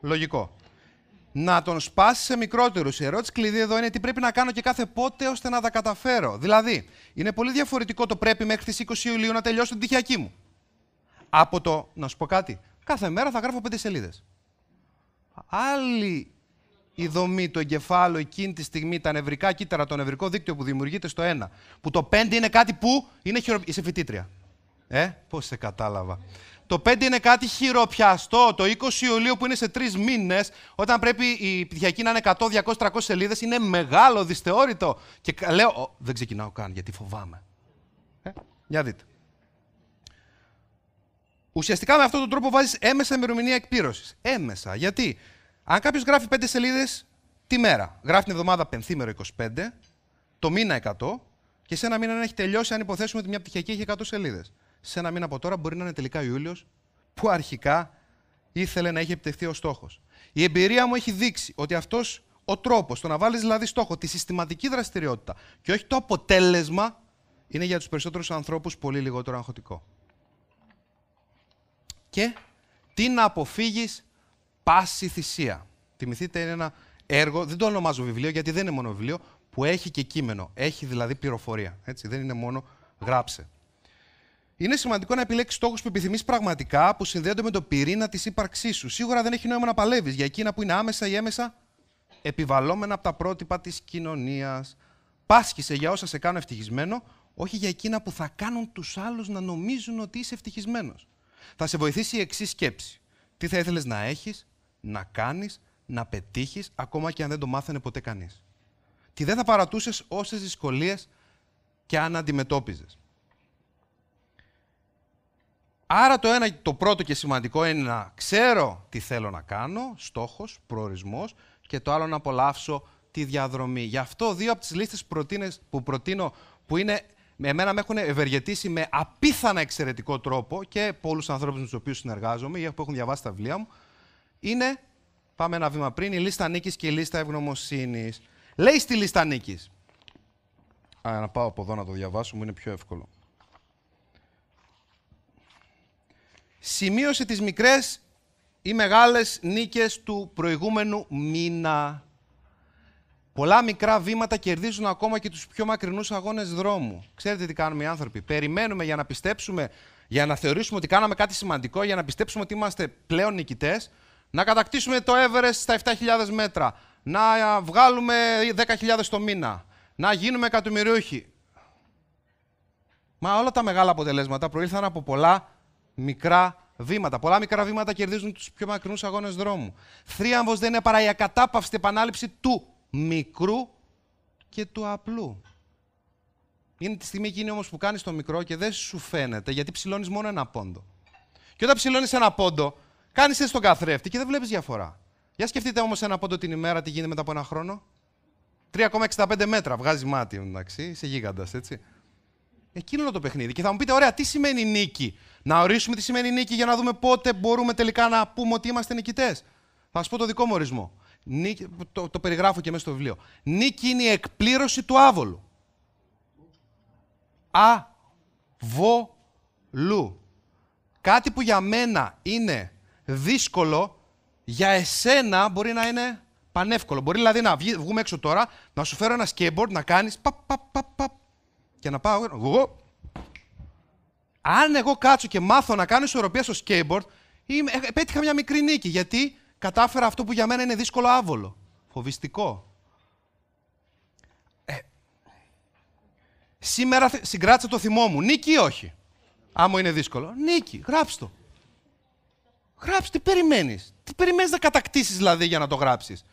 Λογικό. Να τον σπάσεις σε μικρότερους. Η ερώτηση κλειδί εδώ είναι τι πρέπει να κάνω και κάθε πότε ώστε να τα καταφέρω. Δηλαδή, είναι πολύ διαφορετικό το πρέπει μέχρι τις 20 Ιουλίου να τελειώσω την τυχιακή μου. Από το, να σου πω κάτι, κάθε μέρα θα γράφω πέντε σελίδες. Άλλη η δομή του εγκεφάλου εκείνη τη στιγμή, τα νευρικά κύτταρα, το νευρικό δίκτυο που δημιουργείται στο ένα. Που το 5 είναι κάτι που είναι χειρο... Είσαι φοιτήτρια. Ε, πώς σε κατάλαβα. Το 5 είναι κάτι χειροπιαστό. Το 20 Ιουλίου που είναι σε τρεις μήνες, όταν πρέπει η πτυχιακή να είναι 100, 200, 300 σελίδες, είναι μεγάλο, δυσθεώρητο. Και λέω, δεν ξεκινάω καν γιατί φοβάμαι. Ε, για δείτε. Ουσιαστικά με αυτόν τον τρόπο βάζεις έμεσα ημερομηνία εκπλήρωσης. Έμεσα. Γιατί; Αν κάποιος γράφει 5 σελίδες τη μέρα, γράφει την εβδομάδα πενθήμερο 25, το μήνα 100, και σε ένα μήνα να έχει τελειώσει, αν υποθέσουμε ότι μια πτυχιακή έχει 100 σελίδες. Σε ένα μήνα από τώρα μπορεί να είναι τελικά Ιούλιος, που αρχικά ήθελε να έχει επιτευχθεί ο στόχος. Η εμπειρία μου έχει δείξει ότι αυτός ο τρόπος, το να βάλεις δηλαδή στόχο, τη συστηματική δραστηριότητα και όχι το αποτέλεσμα, είναι για τους περισσότερους ανθρώπους πολύ λιγότερο αγχωτικό. Και τι να αποφύγεις πάση θυσία. Θυμηθείτε, είναι ένα έργο, δεν το ονομάζω βιβλίο γιατί δεν είναι μόνο βιβλίο, που έχει και κείμενο. Έχει δηλαδή πληροφορία. Έτσι, δεν είναι μόνο γράψε. Είναι σημαντικό να επιλέξεις στόχους που επιθυμείς πραγματικά, που συνδέονται με το πυρήνα της ύπαρξής σου. Σίγουρα δεν έχει νόημα να παλεύεις για εκείνα που είναι άμεσα ή έμεσα επιβαλόμενα από τα πρότυπα της κοινωνίας. Πάσχησε για όσα σε κάνουν ευτυχισμένο, όχι για εκείνα που θα κάνουν τους άλλους να νομίζουν ότι είσαι ευτυχισμένος. Θα σε βοηθήσει η εξής σκέψη. Τι θα ήθελες να έχεις, να κάνεις, να πετύχεις, ακόμα και αν δεν το μάθαινε ποτέ κανείς. Τι δεν θα παρατούσες όσες δυσκολίες και αν αντιμετώπιζες. Άρα το ένα, το πρώτο και σημαντικό είναι να ξέρω τι θέλω να κάνω, στόχος, προορισμός, και το άλλο να απολαύσω τη διαδρομή. Γι' αυτό δύο από τις λίστες που προτείνω, που είναι, εμένα με έχουν ευεργετήσει με απίθανα εξαιρετικό τρόπο και πολλούς ανθρώπους με τους οποίους συνεργάζομαι ή που έχουν διαβάσει τα βιβλία μου, είναι, πάμε ένα βήμα πριν, η λίστα νίκης και η λίστα ευγνωμοσύνης. Λέει στη λίστα νίκης. Α, να πάω από εδώ να το διαβάσω, μου είναι πιο εύκολο. Σημείωσε τις μικρές ή μεγάλες νίκες του προηγούμενου μήνα. Πολλά μικρά βήματα κερδίζουν ακόμα και τους πιο μακρινούς αγώνες δρόμου. Ξέρετε τι κάνουμε οι άνθρωποι; Περιμένουμε για να πιστέψουμε, για να θεωρήσουμε ότι κάναμε κάτι σημαντικό, για να πιστέψουμε ότι είμαστε πλέον νικητές να κατακτήσουμε το Everest στα 7.000 μέτρα. Να βγάλουμε 10.000 το μήνα. Να γίνουμε εκατομμυριούχοι. Μα όλα τα μεγάλα αποτελέσματα προήλθαν από πολλά μικρά βήματα. Πολλά μικρά βήματα κερδίζουν τους πιο μακρινούς αγώνες δρόμου. Θρίαμβος δεν είναι παρά η ακατάπαυστη επανάληψη του μικρού και του απλού. Είναι τη στιγμή εκείνη όμως που κάνεις το μικρό και δεν σου φαίνεται γιατί ψηλώνεις μόνο ένα πόντο. Και όταν ψηλώνεις ένα πόντο, Κάνεις εσύ τον καθρέφτη και δεν βλέπεις διαφορά. Για σκεφτείτε όμως ένα πόντο την ημέρα τι γίνεται μετά από ένα χρόνο. 3,65 μέτρα βγάζει μάτι, εντάξει, είσαι γίγαντας, έτσι. Εκείνο είναι το παιχνίδι. Και θα μου πείτε, ωραία, τι σημαίνει νίκη; Να ορίσουμε τι σημαίνει νίκη για να δούμε πότε μπορούμε τελικά να πούμε ότι είμαστε νικητές. Θα σα πω το δικό μου ορισμό. Νίκη, το, το περιγράφω και μέσα στο βιβλίο. Νίκη είναι η εκπλήρωση του άβολου. αβολού. Κάτι που για μένα είναι δύσκολο, για εσένα μπορεί να είναι πανεύκολο. Μπορεί δηλαδή να βγει- βγούμε έξω τώρα, να σου φέρω ένα skateboard, να κάνεις παπ, παπ, παπ, παπ, και να πάω εγώ. Αν εγώ κάτσω και μάθω να κάνω ισορροπία στο skateboard, είμαι, ε, πέτυχα μια μικρή νίκη, γιατί κατάφερα αυτό που για μένα είναι δύσκολο άβολο. Φοβιστικό. Ε, σήμερα θε- συγκράτησα το θυμό μου. Νίκη ή όχι; Άμα είναι δύσκολο. Νίκη, γράψ' το. Γράψ' τι περιμένεις; Τι περιμένεις να κατακτήσεις δηλαδή για να το γράψεις;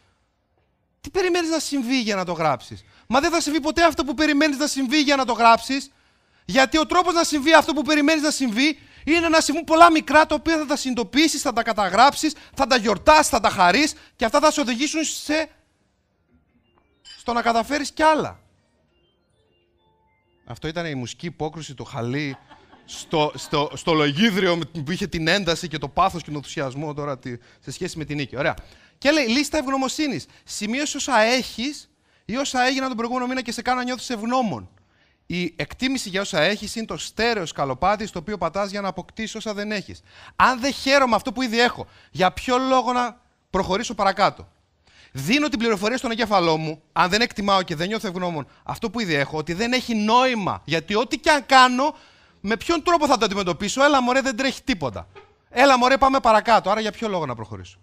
Τι περιμένεις να συμβεί για να το γράψεις; Μα δεν θα συμβεί ποτέ αυτό που περιμένεις να συμβεί για να το γράψεις. Γιατί ο τρόπος να συμβεί αυτό που περιμένεις να συμβεί είναι να συμβούν πολλά μικρά τα οποία θα τα συνειδητοποιήσεις, θα τα καταγράψεις, θα τα γιορτάσεις, θα τα χαρείς και αυτά θα σε οδηγήσουν σε... στο να καταφέρεις κι άλλα. Αυτό ήταν η μουσική υπόκρουση του Χαλί στο, στο, στο λογίδριο με- που είχε την ένταση και το πάθος και τον ενθουσιασμό τώρα τη- σε σχέση με την νίκη. Ωραία. Και λέει λίστα ευγνωμοσύνης. Σημείωσε όσα έχεις ή όσα έγιναν τον προηγούμενο μήνα και σε κάνουν να νιώθεις ευγνώμων. Η εκτίμηση για όσα έχεις είναι το στέρεο σκαλοπάτι στο οποίο πατάς για να αποκτήσεις όσα δεν έχεις. Αν δεν χαίρομαι αυτό που ήδη έχω, για ποιο λόγο να προχωρήσω παρακάτω; Δίνω την πληροφορία στον εγκέφαλό μου, αν δεν εκτιμάω και δεν νιώθω ευγνώμων αυτό που ήδη έχω, ότι δεν έχει νόημα. Γιατί ό,τι και αν κάνω, με ποιον τρόπο θα το αντιμετωπίσω, έλα μωρέ δεν τρέχει τίποτα. Έλα μωρέ πάμε παρακάτω, άρα για ποιο λόγο να προχωρήσω;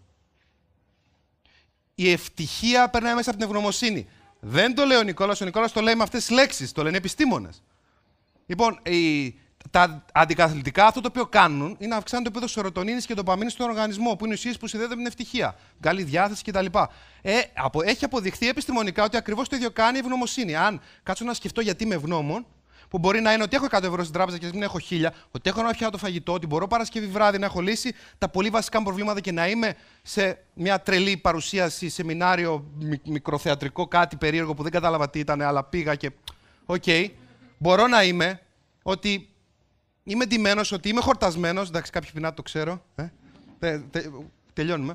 Η ευτυχία περνάει μέσα από την ευγνωμοσύνη. Δεν το λέει ο Νικόλας, ο Νικόλας το λέει με αυτές τις λέξεις, το λένε επιστήμονες. Λοιπόν, οι, τα αντικαθλιπτικά αυτό το οποίο κάνουν είναι να αυξάνουν το επίπεδο σερωτονίνης και ντοπαμίνης στον οργανισμό, που είναι ουσίες που συνδέονται με την ευτυχία. Καλή διάθεση κτλ. Ε, απο, έχει αποδειχθεί επιστημονικά ότι ακριβώς το ίδιο κάνει η ευγνωμοσύνη. Αν κάτσω να σκεφτώ γιατί είμαι ευγνώμων, που μπορεί να είναι ότι έχω 100 ευρώ στην τράπεζα και να μην έχω 1000, ότι έχω να πιάω το φαγητό, ότι μπορώ Παρασκευή βράδυ να έχω λύσει τα πολύ βασικά μου προβλήματα και να είμαι σε μια τρελή παρουσίαση, σεμινάριο, μικ- μικροθεατρικό, κάτι περίεργο που δεν κατάλαβα τι ήταν, αλλά πήγα και. Οκ. Μπορώ να είμαι ότι είμαι ντυμένος, ότι είμαι χορτασμένος. Εντάξει, κάποιοι πεινά το ξέρω. Ε. Τε, τε, τελειώνουμε.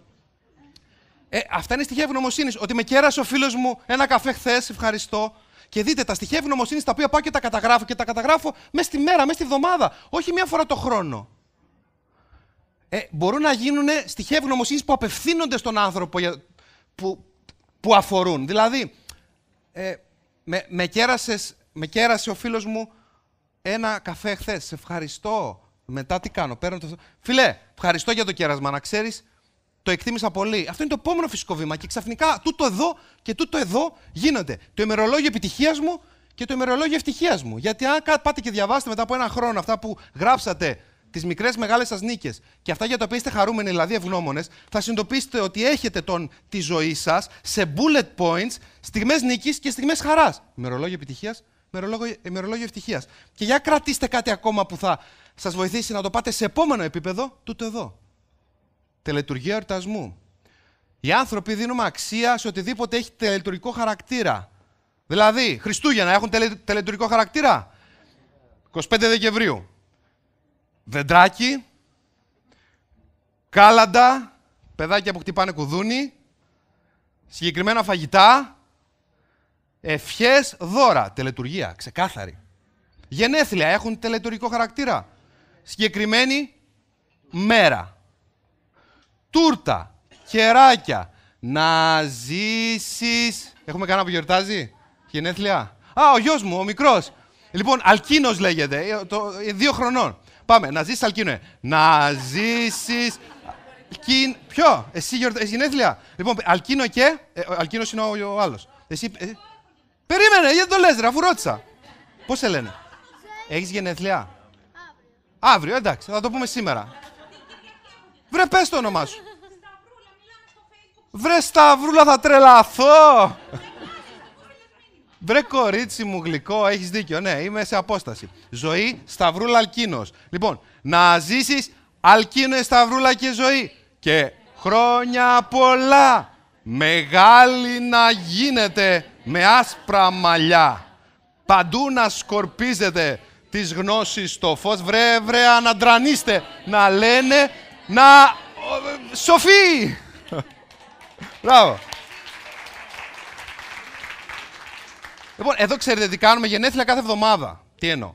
Ε, αυτά είναι στοιχεία ευγνωμοσύνης. Ότι με κέρασε ο φίλος μου ένα καφέ χθες, ευχαριστώ. Και δείτε τα στοιχεία ευγνωμοσύνης τα οποία πάω και τα καταγράφω και τα καταγράφω μέσα στη μέρα, μέσα στη βδομάδα. Όχι μία φορά το χρόνο. Ε, μπορούν να γίνουν στοιχεία ευγνωμοσύνης που απευθύνονται στον άνθρωπο για, που, που αφορούν. Δηλαδή, ε, με, με, κέρασες, με κέρασε ο φίλος μου ένα καφέ χθες. Σε ευχαριστώ. Μετά τι κάνω, παίρνω το. Φιλέ, ευχαριστώ για το κέρασμα. Να ξέρεις, το εκτίμησα πολύ. Αυτό είναι το επόμενο φυσικό βήμα. Και ξαφνικά τούτο εδώ και τούτο εδώ γίνονται. Το ημερολόγιο επιτυχίας μου και το ημερολόγιο ευτυχίας μου. Γιατί αν κα- πάτε και διαβάσετε μετά από ένα χρόνο αυτά που γράψατε, τις μικρές μεγάλες σας νίκες και αυτά για τα οποία είστε χαρούμενοι, δηλαδή ευγνώμονες, θα συνειδητοποιήσετε ότι έχετε τον, τη ζωή σας σε bullet points, στιγμές νίκης και στιγμές χαράς. Ημερολόγιο επιτυχίας, ημερολόγιο, ημερολόγιο ευτυχίας. Και για κρατήστε κάτι ακόμα που θα σας βοηθήσει να το πάτε σε επόμενο επίπεδο, τούτο εδώ. Τελετουργία εορτασμού. Οι άνθρωποι δίνουμε αξία σε οτιδήποτε έχει τελετουργικό χαρακτήρα. Δηλαδή, Χριστούγεννα έχουν τελε, τελετουργικό χαρακτήρα; 25 Δεκεμβρίου. Δεντράκι. Κάλαντα. Παιδάκια που χτυπάνε κουδούνι. Συγκεκριμένα φαγητά. Ευχές, δώρα. Τελετουργία, ξεκάθαρη. Γενέθλια έχουν τελετουργικό χαρακτήρα. Συγκεκριμένη μέρα. Τούρτα, χεράκια, να ζήσεις... Έχουμε κανένα που γιορτάζει, γενέθλια; Α, ο γιος μου, ο μικρός. Λοιπόν, Αλκίνος λέγεται, ε, το, ε, δύο χρονών. Πάμε, να ζήσεις Αλκίνο. ε. Να ζήσεις... Αλκίν... Ποιο, εσύ γιορτάζεις γενέθλια; Λοιπόν, Αλκίνο και... Ε, ο Αλκίνος είναι ο, ο άλλος. Εσύ... ε, περίμενε, γιατί το λες ρε, αφού ρώτησα. Πώς σε λένε; Έχεις γενέθλια; Αύριο, εντάξει, θα το πούμε σήμερα. Βρε, πες το όνομά σου. Βρε, Σταυρούλα, θα τρελαθώ. Βρε, κορίτσι μου γλυκό, έχεις δίκιο. Ναι, είμαι σε απόσταση. Ζωή, Σταυρούλα, Αλκίνος. Λοιπόν, να ζήσεις Αλκίνο, Σταυρούλα και ζωή. Και χρόνια πολλά. Μεγάλη να γίνετε με άσπρα μαλλιά. Παντού να σκορπίζετε τις γνώσεις στο φως. Βρε, βρε, αναντρανίστε. Να λένε, να... ο, Σοφή! Μπράβο. Λοιπόν, εδώ ξέρετε τι κάνουμε γενέθλια κάθε εβδομάδα. Τι εννοώ.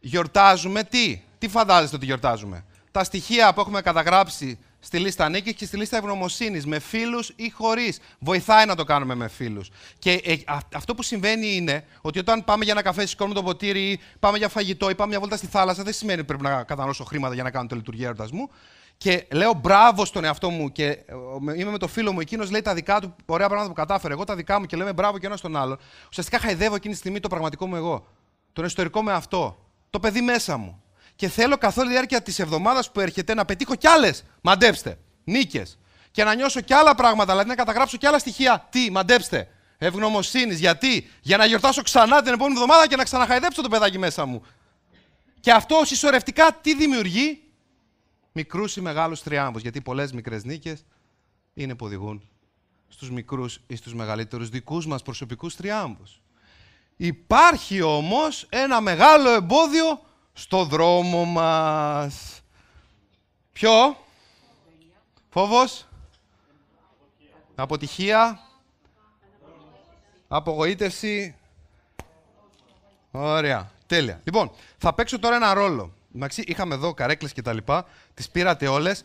Γιορτάζουμε τι; Τι φαντάζεστε ότι γιορτάζουμε; Τα στοιχεία που έχουμε καταγράψει στη λίστα νίκης και στη λίστα ευγνωμοσύνης, με φίλους ή χωρίς. Βοηθάει να το κάνουμε με φίλους. Και ε, α- αυτό που συμβαίνει είναι ότι όταν πάμε για ένα καφέ, σηκώνουμε το ποτήρι, ή πάμε για φαγητό ή πάμε μια βόλτα στη θάλασσα, δεν σημαίνει ότι πρέπει να καταναλώσω χρήματα για να κάνω τη λειτουργία εορτασμού. Και λέω μπράβο στον εαυτό μου και ε, με- είμαι με το φίλο μου, εκείνος λέει τα δικά του ωραία πράγματα που κατάφερε. Εγώ τα δικά μου και λέμε μπράβο και ένας στον άλλον. Ουσιαστικά χαϊδεύω εκείνη τη στιγμή το πραγματικό μου εγώ. Τον εσωτερικό με αυτό. Το παιδί μέσα μου. Και θέλω καθ' όλη τη διάρκεια της εβδομάδας που έρχεται να πετύχω κι άλλες. Μαντέψτε. Νίκες. Και να νιώσω κι άλλα πράγματα, δηλαδή να καταγράψω κι άλλα στοιχεία. Τι, μαντέψτε. Ευγνωμοσύνης. Γιατί; Για να γιορτάσω ξανά την επόμενη εβδομάδα και να ξαναχαϊδέψω το παιδάκι μέσα μου. Και αυτό συσσωρευτικά τι δημιουργεί, μικρούς ή μεγάλους τριάμβους. Γιατί πολλές μικρές νίκες είναι που οδηγούν στους μικρούς ή στους μεγαλύτερους δικούς μας προσωπικούς τριάμβους. Υπάρχει όμως ένα μεγάλο εμπόδιο στο δρόμο μας. Ποιο; Φόβος; Αποτυχία; Απογοήτευση; Ωραία. Τέλεια. Λοιπόν, θα παίξω τώρα ένα ρόλο. Εντάξει, είχαμε εδώ καρέκλες και τα λοιπά. Τις πήρατε όλες.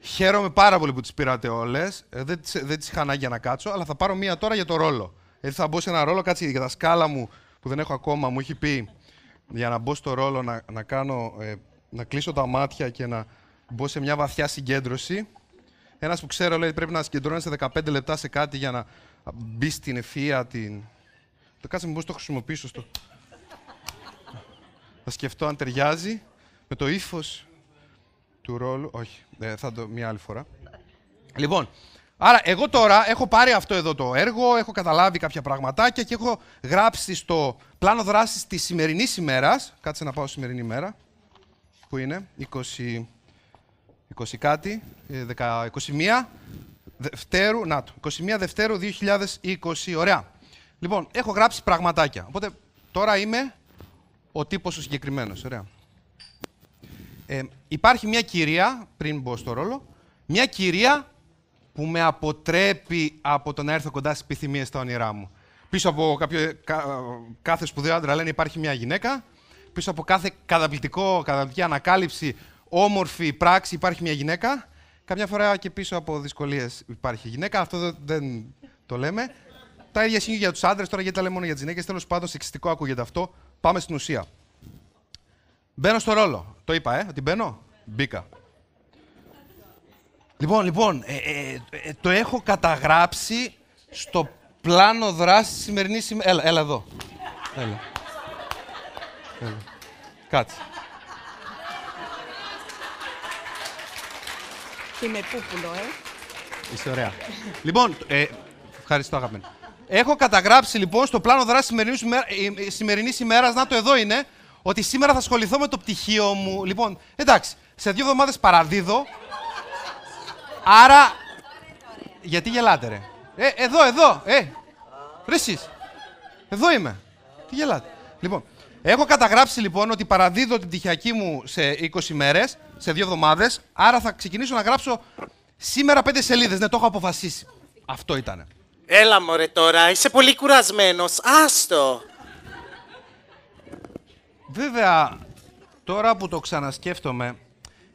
Χαίρομαι πάρα πολύ που τις πήρατε όλες. Ε, δεν, τις, δεν τις είχα ανάγκη για να κάτσω, αλλά θα πάρω μία τώρα για το ρόλο. Έτσι θα μπω σε ένα ρόλο, κάτσε για τα σκάλα μου που δεν έχω ακόμα, μου έχει πει για να μπω στο ρόλο να, να κάνω, ε, να κλείσω τα μάτια και να μπω σε μια βαθιά συγκέντρωση. Ένας που ξέρω λέει πρέπει να συγκεντρώνεσαι 15 λεπτά σε κάτι για να μπει στην ευθεία την... Το κάτσε μου πώς το χρησιμοποιήσω στο... Θα σκεφτώ αν ταιριάζει με το ύφος του ρόλου. Όχι, ε, θα το μια άλλη φορά. Λοιπόν, άρα εγώ τώρα έχω πάρει αυτό εδώ το έργο, έχω καταλάβει κάποια πραγματάκια και έχω γράψει στο πλάνο δράσης της σημερινής ημέρας. Κάτσε να πάω σημερινή ημέρα. Πού είναι, 20, 20 κάτι, ε, 10, 21 Δευτέρου, να το, 21 Δευτέρου 2020, ωραία. Λοιπόν, έχω γράψει πραγματάκια. Οπότε τώρα είμαι ο τύπος ο συγκεκριμένος, ωραία. Ε, υπάρχει μια κυρία, πριν μπω στο ρόλο, μια κυρία που με αποτρέπει από το να έρθω κοντά στις επιθυμίες στα όνειρά μου. Πίσω από κάποιο, κα- κάθε σπουδαίο άντρα λένε υπάρχει μια γυναίκα. Πίσω από κάθε καταπληκτικό, καταπληκτική ανακάλυψη, όμορφη πράξη υπάρχει μια γυναίκα. Καμιά φορά και πίσω από δυσκολίες υπάρχει γυναίκα. Αυτό δεν, δεν το λέμε. Τα ίδια ισχύουν για τους άντρες, τώρα γιατί τα λέμε μόνο για τις γυναίκες. Τέλος πάντων, σεξιστικό ακούγεται αυτό. Πάμε στην ουσία. Μπαίνω στο ρόλο. Το είπα, ε, ότι μπαίνω. Μπήκα. Λοιπόν, λοιπόν, ε, ε, ε, το έχω καταγράψει στο πλάνο δράσης της σημερινής ημέρας. Έλα, έλα εδώ. Έλα. έλα. Κάτσε. Είμαι πούπουλο, ε. Είσαι ωραία. λοιπόν, ε, ευχαριστώ αγαπημένο. Έχω καταγράψει λοιπόν στο πλάνο δράσης σημερινής, ημέρα, ε, ε, σημερινής ημέρας, να το εδώ είναι, ότι σήμερα θα ασχοληθώ με το πτυχίο μου. Λοιπόν, εντάξει, σε δύο εβδομάδες παραδίδω. Άρα, γιατί γελάτε ρε; Ε, εδώ, εδώ, ε. Ρε εσείς. Εδώ είμαι. Τι γελάτε. Λοιπόν, έχω καταγράψει λοιπόν ότι παραδίδω την πτυχιακή μου σε 20 μέρες, σε δύο εβδομάδες, άρα θα ξεκινήσω να γράψω σήμερα πέντε σελίδες. Ναι, το έχω αποφασίσει. Αυτό ήτανε. Έλα μωρέ τώρα, είσαι πολύ κουρασμένος. Άστο. Βέβαια, τώρα που το ξανασκέφτομαι,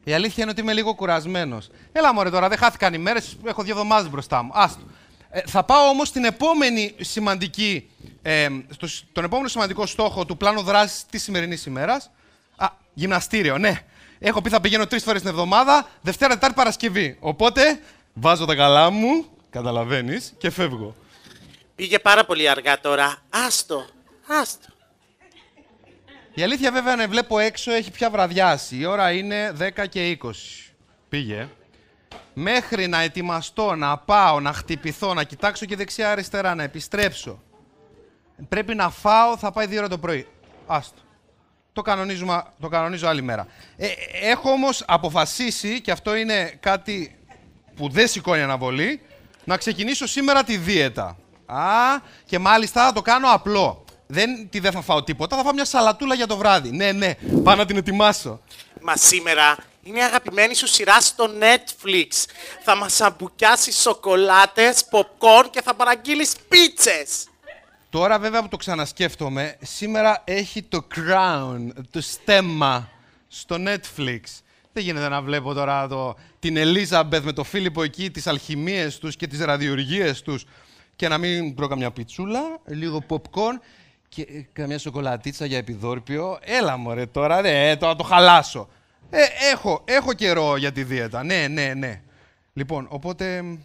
η αλήθεια είναι ότι είμαι λίγο κουρασμένος. Έλα μωρέ τώρα, δεν χάθηκαν οι μέρες, έχω δύο εβδομάδες μπροστά μου. Άστο. Ε, θα πάω όμως στην επόμενη σημαντική, ε, στο, τον επόμενο σημαντικό στόχο του πλάνου δράσης της σημερινής ημέρας. Α, γυμναστήριο, ναι. Έχω πει θα πηγαίνω τρεις φορές την εβδομάδα, Δευτέρα, Τετάρτη, Παρασκευή. Οπότε, βάζω τα καλά μου, καταλαβαίνεις, και φεύγω. Πήγε πάρα πολύ αργά τώρα. Άστο. Άστο. Η αλήθεια βέβαια να βλέπω έξω έχει πια βραδιάσει. Η ώρα είναι 10 και 20. Πήγε. Μέχρι να ετοιμαστώ, να πάω, να χτυπηθώ, να κοιτάξω και δεξιά-αριστερά, να επιστρέψω. Πρέπει να φάω, θα πάει δύο ώρα το πρωί. Άστο. Το, κανονίζουμε, το κανονίζω άλλη μέρα. Ε, έχω όμως αποφασίσει, και αυτό είναι κάτι που δεν σηκώνει αναβολή, να ξεκινήσω σήμερα τη δίαιτα. Α, και μάλιστα θα το κάνω απλό. Δεν τι δεν θα φάω τίποτα, θα φάω μια σαλατούλα για το βράδυ. Ναι, ναι, πάω να την ετοιμάσω. Μα σήμερα είναι η αγαπημένη σου σειρά στο Netflix. Θα μας αμπουκιάσεις σοκολάτες, popcorn και θα παραγγείλεις πίτσες. Τώρα βέβαια που το ξανασκέφτομαι, σήμερα έχει το Crown, το στέμμα στο Netflix. Δεν γίνεται να βλέπω τώρα το, την Ελίζαμπεθ με το Φίλιππο εκεί, τις αλχημίες τους και τις ραδιοργίες τους και να μην τρώω καμιά πιτσούλα, λίγο popcorn και ε, καμιά σοκολατίτσα για επιδόρπιο. Έλα μωρέ τώρα, ρε, τώρα το χαλάσω. Ε, έχω, έχω καιρό για τη δίαιτα, ναι, ναι, ναι. Λοιπόν, οπότε, μ,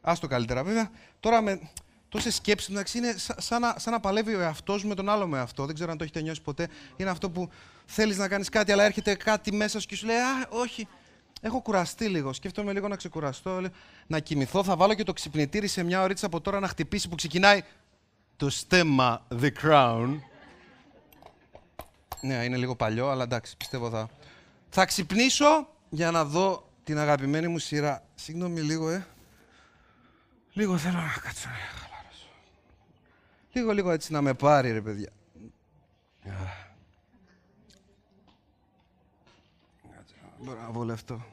άστο καλύτερα βέβαια. Τώρα με τόσε σκέψεις μεταξύ είναι σα- σαν, να, σαν να παλεύει ο εαυτός μου με τον άλλο με αυτό. Δεν ξέρω αν το έχετε νιώσει ποτέ. Είναι αυτό που θέλεις να κάνεις κάτι, αλλά έρχεται κάτι μέσα σου και σου λέει Α, όχι. Έχω κουραστεί λίγο. Σκέφτομαι λίγο να ξεκουραστώ. λέω, Να κοιμηθώ. Θα βάλω και το ξυπνητήρι σε μια ωρίτσα από τώρα να χτυπήσει που ξεκινάει το στέμμα The Crown. Ναι, είναι λίγο παλιό, αλλά εντάξει, πιστεύω θα. Θα ξυπνήσω για να δω την αγαπημένη μου σειρά. Συγγνώμη λίγο, ε. Λίγο θέλω να κάτσω να χαλαρώσω. Λίγο, λίγο έτσι να με πάρει, ρε παιδιά. Αχ. Κάτσε, Μπορώ να βολευτώ.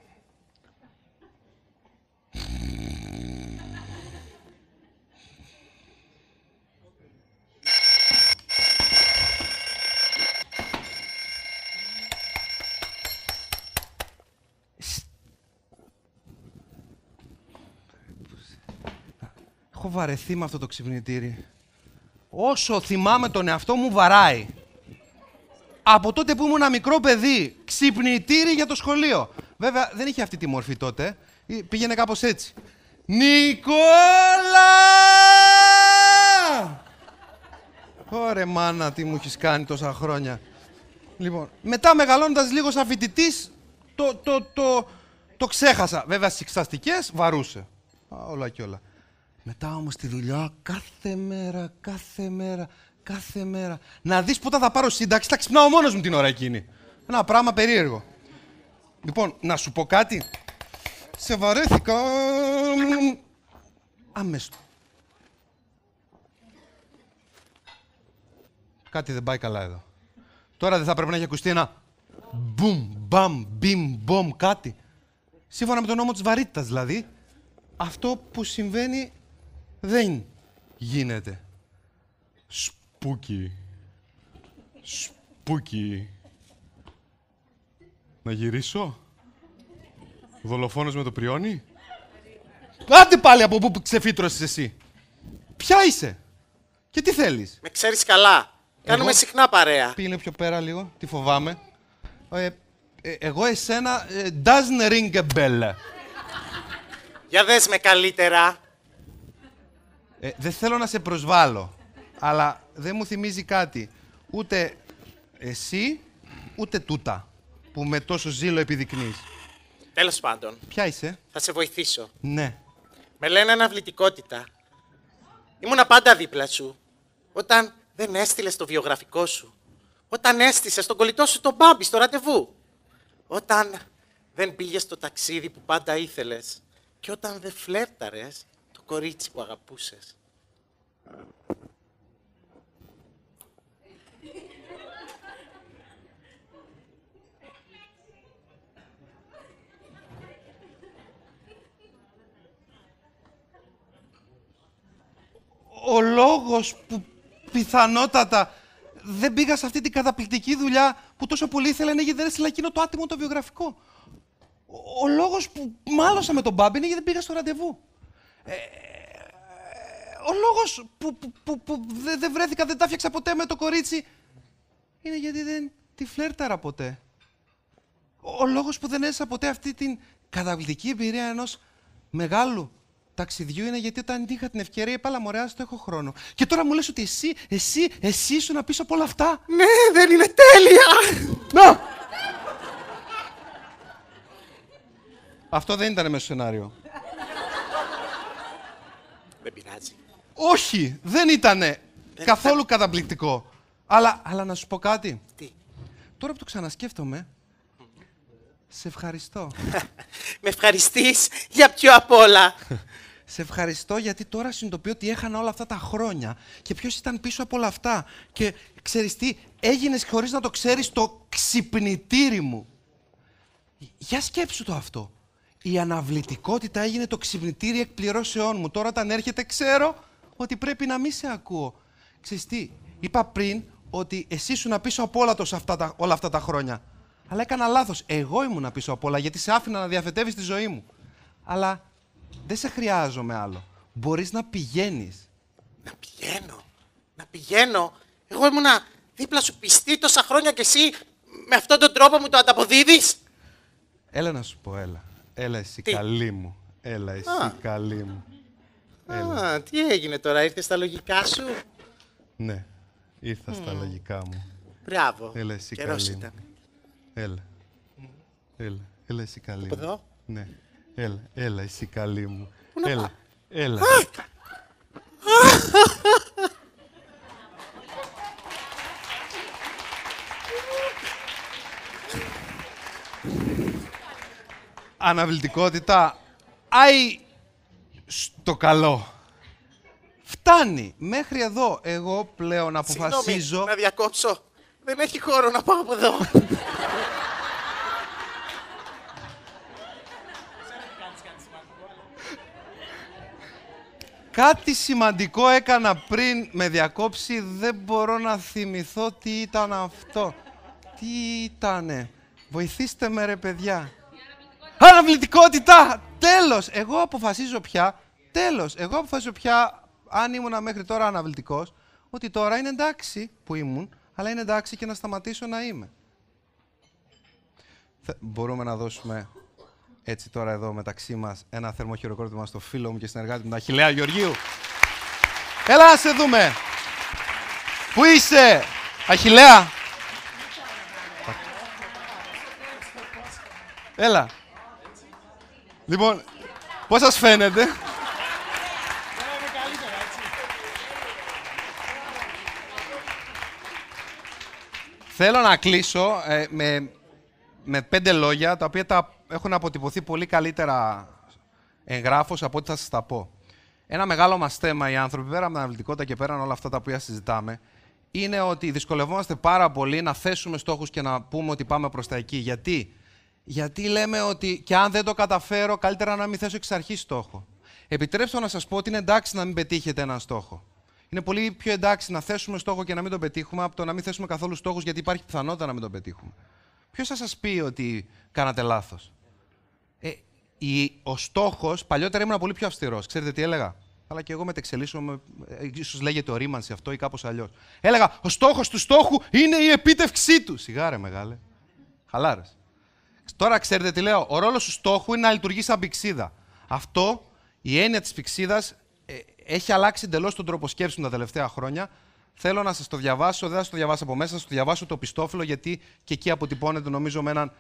Έχω βαρεθεί με αυτό το ξυπνητήρι. Όσο θυμάμαι τον εαυτό μου βαράει. Από τότε που ήμουν ένα μικρό παιδί, ξυπνητήρι για το σχολείο. Βέβαια δεν είχε αυτή τη μορφή τότε. Ε, Πήγαινε κάπως έτσι. Νικόλα! Ωρε μάνα, τι μου έχεις κάνει τόσα χρόνια. Λοιπόν, μετά μεγαλώνοντας λίγος σαν φοιτητής, το, το, το, το ξέχασα. Βέβαια στις εξαστικές βαρούσε. Α, όλα και όλα. Μετά όμως τη δουλειά, κάθε μέρα, κάθε μέρα, κάθε μέρα. Να δεις πότε θα πάρω σύνταξη, θα ξυπνάω μόνος μου την ώρα εκείνη. Ένα πράγμα περίεργο. Λοιπόν, να σου πω κάτι. Σε βαρέθηκα. Αμέσως. Κάτι δεν πάει καλά εδώ. Τώρα δεν θα πρέπει να έχει ακουστεί ένα μπουμ, μπαμ, μπιμ, μπομ, κάτι. Σύμφωνα με τον νόμο της βαρύτητας δηλαδή, αυτό που συμβαίνει δεν γίνεται. Σπούκι. Σπούκι. Να γυρίσω; Δολοφόνος με το πριόνι; Άντε πάλι από πού που ξεφύτρωσες εσύ. Ποια είσαι; Και τι θέλεις; Με ξέρεις καλά. Κάνουμε Εγώ- συχνά παρέα. Πήγαινε πιο πέρα λίγο, τι φοβάμαι. Ε, ε, εγώ εσένα ε, doesn't ring a bell. Για δες με καλύτερα. Ε, δεν θέλω να σε προσβάλλω, αλλά δεν μου θυμίζει κάτι. Ούτε εσύ, ούτε τούτα, που με τόσο ζήλο επιδεικνύεις. Τέλος πάντων, Ποια είσαι; θα σε βοηθήσω. Ναι. Με λένε αναβλητικότητα. Ήμουνα πάντα δίπλα σου. Όταν δεν έστειλες το βιογραφικό σου. Όταν έστησε τον κολλητό σου τον μπάμπι στο ραντεβού. Όταν δεν πήγες στο ταξίδι που πάντα ήθελες. Και όταν δεν φλέρταρες το κορίτσι που αγαπούσες. Ο λόγος που πιθανότατα δεν πήγα σε αυτή την καταπληκτική δουλειά που τόσο πολύ ήθελα είναι γιατί δεν έστειλα εκείνο το άτιμο το βιογραφικό. Ο, ο λόγος που μάλωσα με τον Μπάμπη είναι γιατί δεν πήγα στο ραντεβού. Ε, ο λόγος που, που, που, που δεν δεν βρέθηκα, δεν τα φτιάξα ποτέ με το κορίτσι είναι γιατί δεν τη φλέρταρα ποτέ. Ο λόγος που δεν έζησα ποτέ αυτή την καταπληκτική εμπειρία ενός μεγάλου ταξιδιού είναι γιατί όταν είχα την ευκαιρία είπα, «Λα, μωρέ, το έχω χρόνο. Και τώρα μου λες ότι εσύ, εσύ, εσύ ήσουν να πεις από όλα αυτά. Ναι, δεν είναι τέλεια! Να! Αυτό δεν ήταν μέσα στο σενάριο. Δεν πειράζει. Όχι, δεν ήτανε καθόλου καταπληκτικό. Αλλά, αλλά να σου πω κάτι. Τι; Τώρα που το ξανασκέφτομαι, σε ευχαριστώ. Με ευχαριστείς για πιο απ' όλα. Σε ευχαριστώ γιατί τώρα συνειδητοποιώ ότι έχανα όλα αυτά τα χρόνια και ποιος ήταν πίσω από όλα αυτά. Και ξέρεις τι, έγινες χωρίς να το ξέρεις το ξυπνητήρι μου. Για σκέψου το αυτό. Η αναβλητικότητα έγινε το ξυπνητήρι εκπληρώσεών μου. Τώρα όταν έρχεται ξέρω ότι πρέπει να μην σε ακούω. ξέρεις τι, είπα πριν ότι εσύ ήσουν πίσω από όλα, τόσα αυτά τα, όλα αυτά τα χρόνια. Αλλά έκανα λάθος. Εγώ ήμουν πίσω από όλα, γιατί σε άφηνα να διαφετεύεις τη ζωή μου. Αλλά δεν σε χρειάζομαι άλλο. Μπορείς να πηγαίνεις. Να πηγαίνω. Να πηγαίνω. Εγώ ήμουνα δίπλα σου πιστή τόσα χρόνια και εσύ με αυτόν τον τρόπο μου το ανταποδίδεις. Έλα να σου πω, έλα. Έλα εσύ Τι; καλή μου. Έλα εσύ Α. καλή μου. Α, τι έγινε τώρα, ήρθες στα λογικά σου; Ναι, ήρθα στα λογικά μου. Μπράβο. Έλα εσύ Καιρός καλή μου. ήταν. Έλα. Έλα, έλα εσύ καλή Από μου. εδώ; Ναι. Έλα, έλα εσύ καλή μου. να Έλα, έλα. Αναβλητικότητα. Άι στο καλό. Φτάνει. Μέχρι εδώ. Εγώ πλέον αποφασίζω... Συγγνώμη, να διακόψω. Δεν έχει χώρο να πάω από εδώ. Κάτι σημαντικό έκανα πριν με διακόψει, δεν μπορώ να θυμηθώ τι ήταν αυτό. Τι ήτανε. Βοηθήστε με ρε παιδιά. Αναβλητικότητα! Τέλος! Εγώ αποφασίζω πια, τέλος, εγώ αποφασίζω πια, αν ήμουνα μέχρι τώρα αναβλητικός, ότι τώρα είναι εντάξει που ήμουν, αλλά είναι εντάξει και να σταματήσω να είμαι. Θε- Μπορούμε να δώσουμε έτσι τώρα εδώ μεταξύ μας ένα θερμό χειροκρότημα στο φίλο μου και συνεργάτη μου, τον Αχιλέα Γεωργίου. Έλα να σε δούμε. Πού είσαι, Αχιλέα. Έλα. Λοιπόν, πώς σας φαίνεται; Θέλω να κλείσω ε, με, με πέντε λόγια, τα οποία τα έχουν αποτυπωθεί πολύ καλύτερα εγγράφως από ό,τι θα σας τα πω. Ένα μεγάλο μας θέμα οι άνθρωποι, πέρα από την αναλυτικότητα και πέραν όλα αυτά τα οποία συζητάμε, είναι ότι δυσκολευόμαστε πάρα πολύ να θέσουμε στόχους και να πούμε ότι πάμε προς τα εκεί. Γιατί; Γιατί λέμε ότι και αν δεν το καταφέρω, καλύτερα να μην θέσω εξ αρχής στόχο. Επιτρέψτε μου να σας πω ότι είναι εντάξει να μην πετύχετε έναν στόχο. Είναι πολύ πιο εντάξει να θέσουμε στόχο και να μην τον πετύχουμε από το να μην θέσουμε καθόλου στόχους γιατί υπάρχει πιθανότητα να μην τον πετύχουμε. Ποιος θα σας πει ότι κάνατε λάθος; Ε, η, ο στόχος, παλιότερα ήμουν πολύ πιο αυστηρός. Ξέρετε τι έλεγα; Αλλά και εγώ μετεξελίσσομαι, ε, ίσως λέγεται ορίμανση αυτό ή κάπως αλλιώς. Έλεγα, ο στόχος του στόχου είναι η επίτευξή του. Σιγάρε μεγάλε. Χαλάρες. Τώρα ξέρετε τι λέω. Ο ρόλος του στόχου είναι να λειτουργεί σαν πηξίδα. Αυτό, η έννοια της πηξίδας, ε, έχει αλλάξει εντελώς τον τρόπο σκέψης μου τα τελευταία χρόνια. Θέλω να σας το διαβάσω, δεν θα σας το διαβάσω από μέσα, θα σας το διαβάσω το πιστόφυλλο, γιατί και εκεί αποτυπώνεται νομίζω με έναν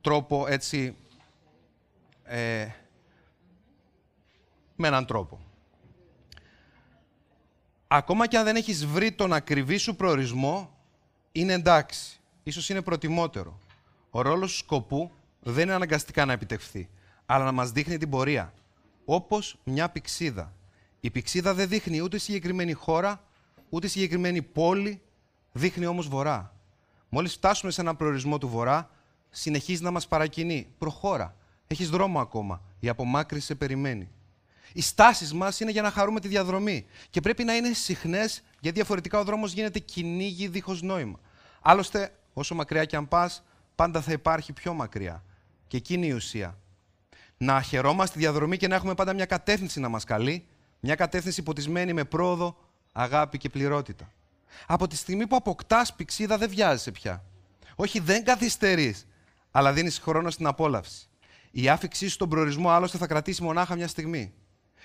τρόπο έτσι. Ε, με έναν τρόπο. Ακόμα και αν δεν έχεις βρει τον ακριβή σου προορισμό, είναι εντάξει. Ίσως είναι προτιμότερο. Ο ρόλος του σκοπού δεν είναι αναγκαστικά να επιτευχθεί, αλλά να μας δείχνει την πορεία. Όπως μια πηξίδα. Η πηξίδα δεν δείχνει ούτε συγκεκριμένη χώρα, ούτε συγκεκριμένη πόλη, δείχνει όμως βορρά. Μόλις φτάσουμε σε έναν προορισμό του βορρά, συνεχίζει να μας παρακινεί. Προχώρα. Έχεις δρόμο ακόμα. Η απομάκρυση σε περιμένει. Οι στάσεις μας είναι για να χαρούμε τη διαδρομή. Και πρέπει να είναι συχνές, γιατί διαφορετικά ο δρόμος γίνεται κυνήγι δίχως νόημα. Άλλωστε, όσο μακριά και αν πας, πάντα θα υπάρχει πιο μακριά. Και εκείνη η ουσία. Να χαιρόμαστε τη διαδρομή και να έχουμε πάντα μια κατεύθυνση να μας καλεί, μια κατεύθυνση ποτισμένη με πρόοδο, αγάπη και πληρότητα. Από τη στιγμή που αποκτάς πηξίδα, δεν βιάζεσαι πια. Όχι, δεν καθυστερείς, αλλά δίνεις χρόνο στην απόλαυση. Η άφηξή σου στον προορισμό άλλωστε θα κρατήσει μονάχα μια στιγμή.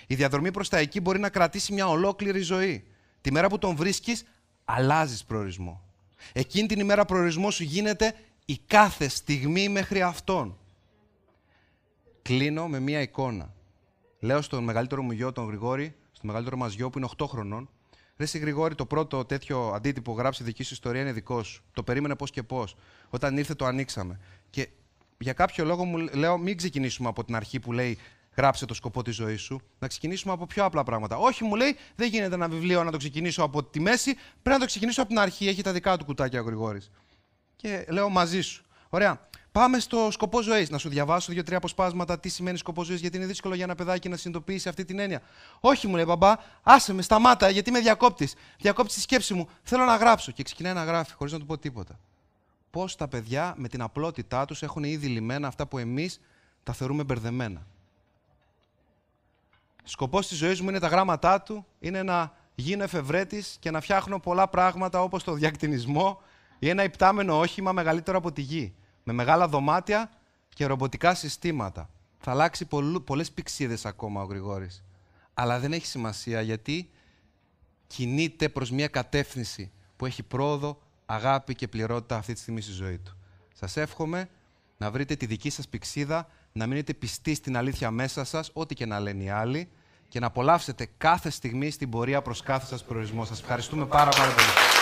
Η διαδρομή προς τα εκεί μπορεί να κρατήσει μια ολόκληρη ζωή. Τη μέρα που τον βρίσκεις, αλλάζεις προορισμό. Εκείνη την ημέρα προορισμός σου γίνεται η κάθε στιγμή μέχρι αυτόν. Κλείνω με μία εικόνα. Λέω στον μεγαλύτερο μου γιο, τον Γρηγόρη, στο μεγαλύτερο μας γιο που είναι 8 χρονών, Ρε εσύ, Γρηγόρη, το πρώτο τέτοιο αντίτυπο γράψει δική σου ιστορία είναι δικό σου. Το περίμενε πώς και πώς. Όταν ήρθε, το ανοίξαμε. Και για κάποιο λόγο μου λέω, μην ξεκινήσουμε από την αρχή που λέει γράψε το σκοπό της ζωής σου, να ξεκινήσουμε από πιο απλά πράγματα. Όχι, μου λέει, δεν γίνεται ένα βιβλίο να το ξεκινήσω από τη μέση, πρέπει να το ξεκινήσω από την αρχή. Έχει τα δικά του κουτάκια ο Γρηγόρης. Και λέω μαζί σου. Ωραία. Πάμε στο σκοπό ζωής. Να σου διαβάσω δύο-τρία αποσπάσματα τι σημαίνει σκοπό ζωής, γιατί είναι δύσκολο για ένα παιδάκι να συνειδητοποιήσει αυτή την έννοια. Όχι, μου λέει μπαμπά, άσε με, σταμάτα, γιατί με διακόπτη. Διακόπτη τη σκέψη μου. Θέλω να γράψω. Και ξεκινάει να γράφει, χωρίς να του πω τίποτα. Πώς τα παιδιά με την απλότητά τους έχουν ήδη λυμμένα αυτά που εμείς τα θεωρούμε μπερδεμένα. Σκοπός της ζωής μου είναι τα γράμματά του, είναι να γίνω εφευρέτης και να φτιάχνω πολλά πράγματα όπως το διακτηνισμό ή ένα υπτάμενο όχημα μεγαλύτερο από τη γη με μεγάλα δωμάτια και ρομποτικά συστήματα. Θα αλλάξει πολλές πηξίδες ακόμα ο Γρηγόρης. Αλλά δεν έχει σημασία γιατί κινείται προς μια κατεύθυνση που έχει πρόοδο, αγάπη και πληρότητα αυτή τη στιγμή στη ζωή του. Σας εύχομαι να βρείτε τη δική σας πηξίδα, να μείνετε πιστοί στην αλήθεια μέσα σας, ό,τι και να λένε οι άλλοι, και να απολαύσετε κάθε στιγμή στην πορεία προς κάθε σας προορισμό. Σας ευχαριστούμε πάρα, πάρα πολύ.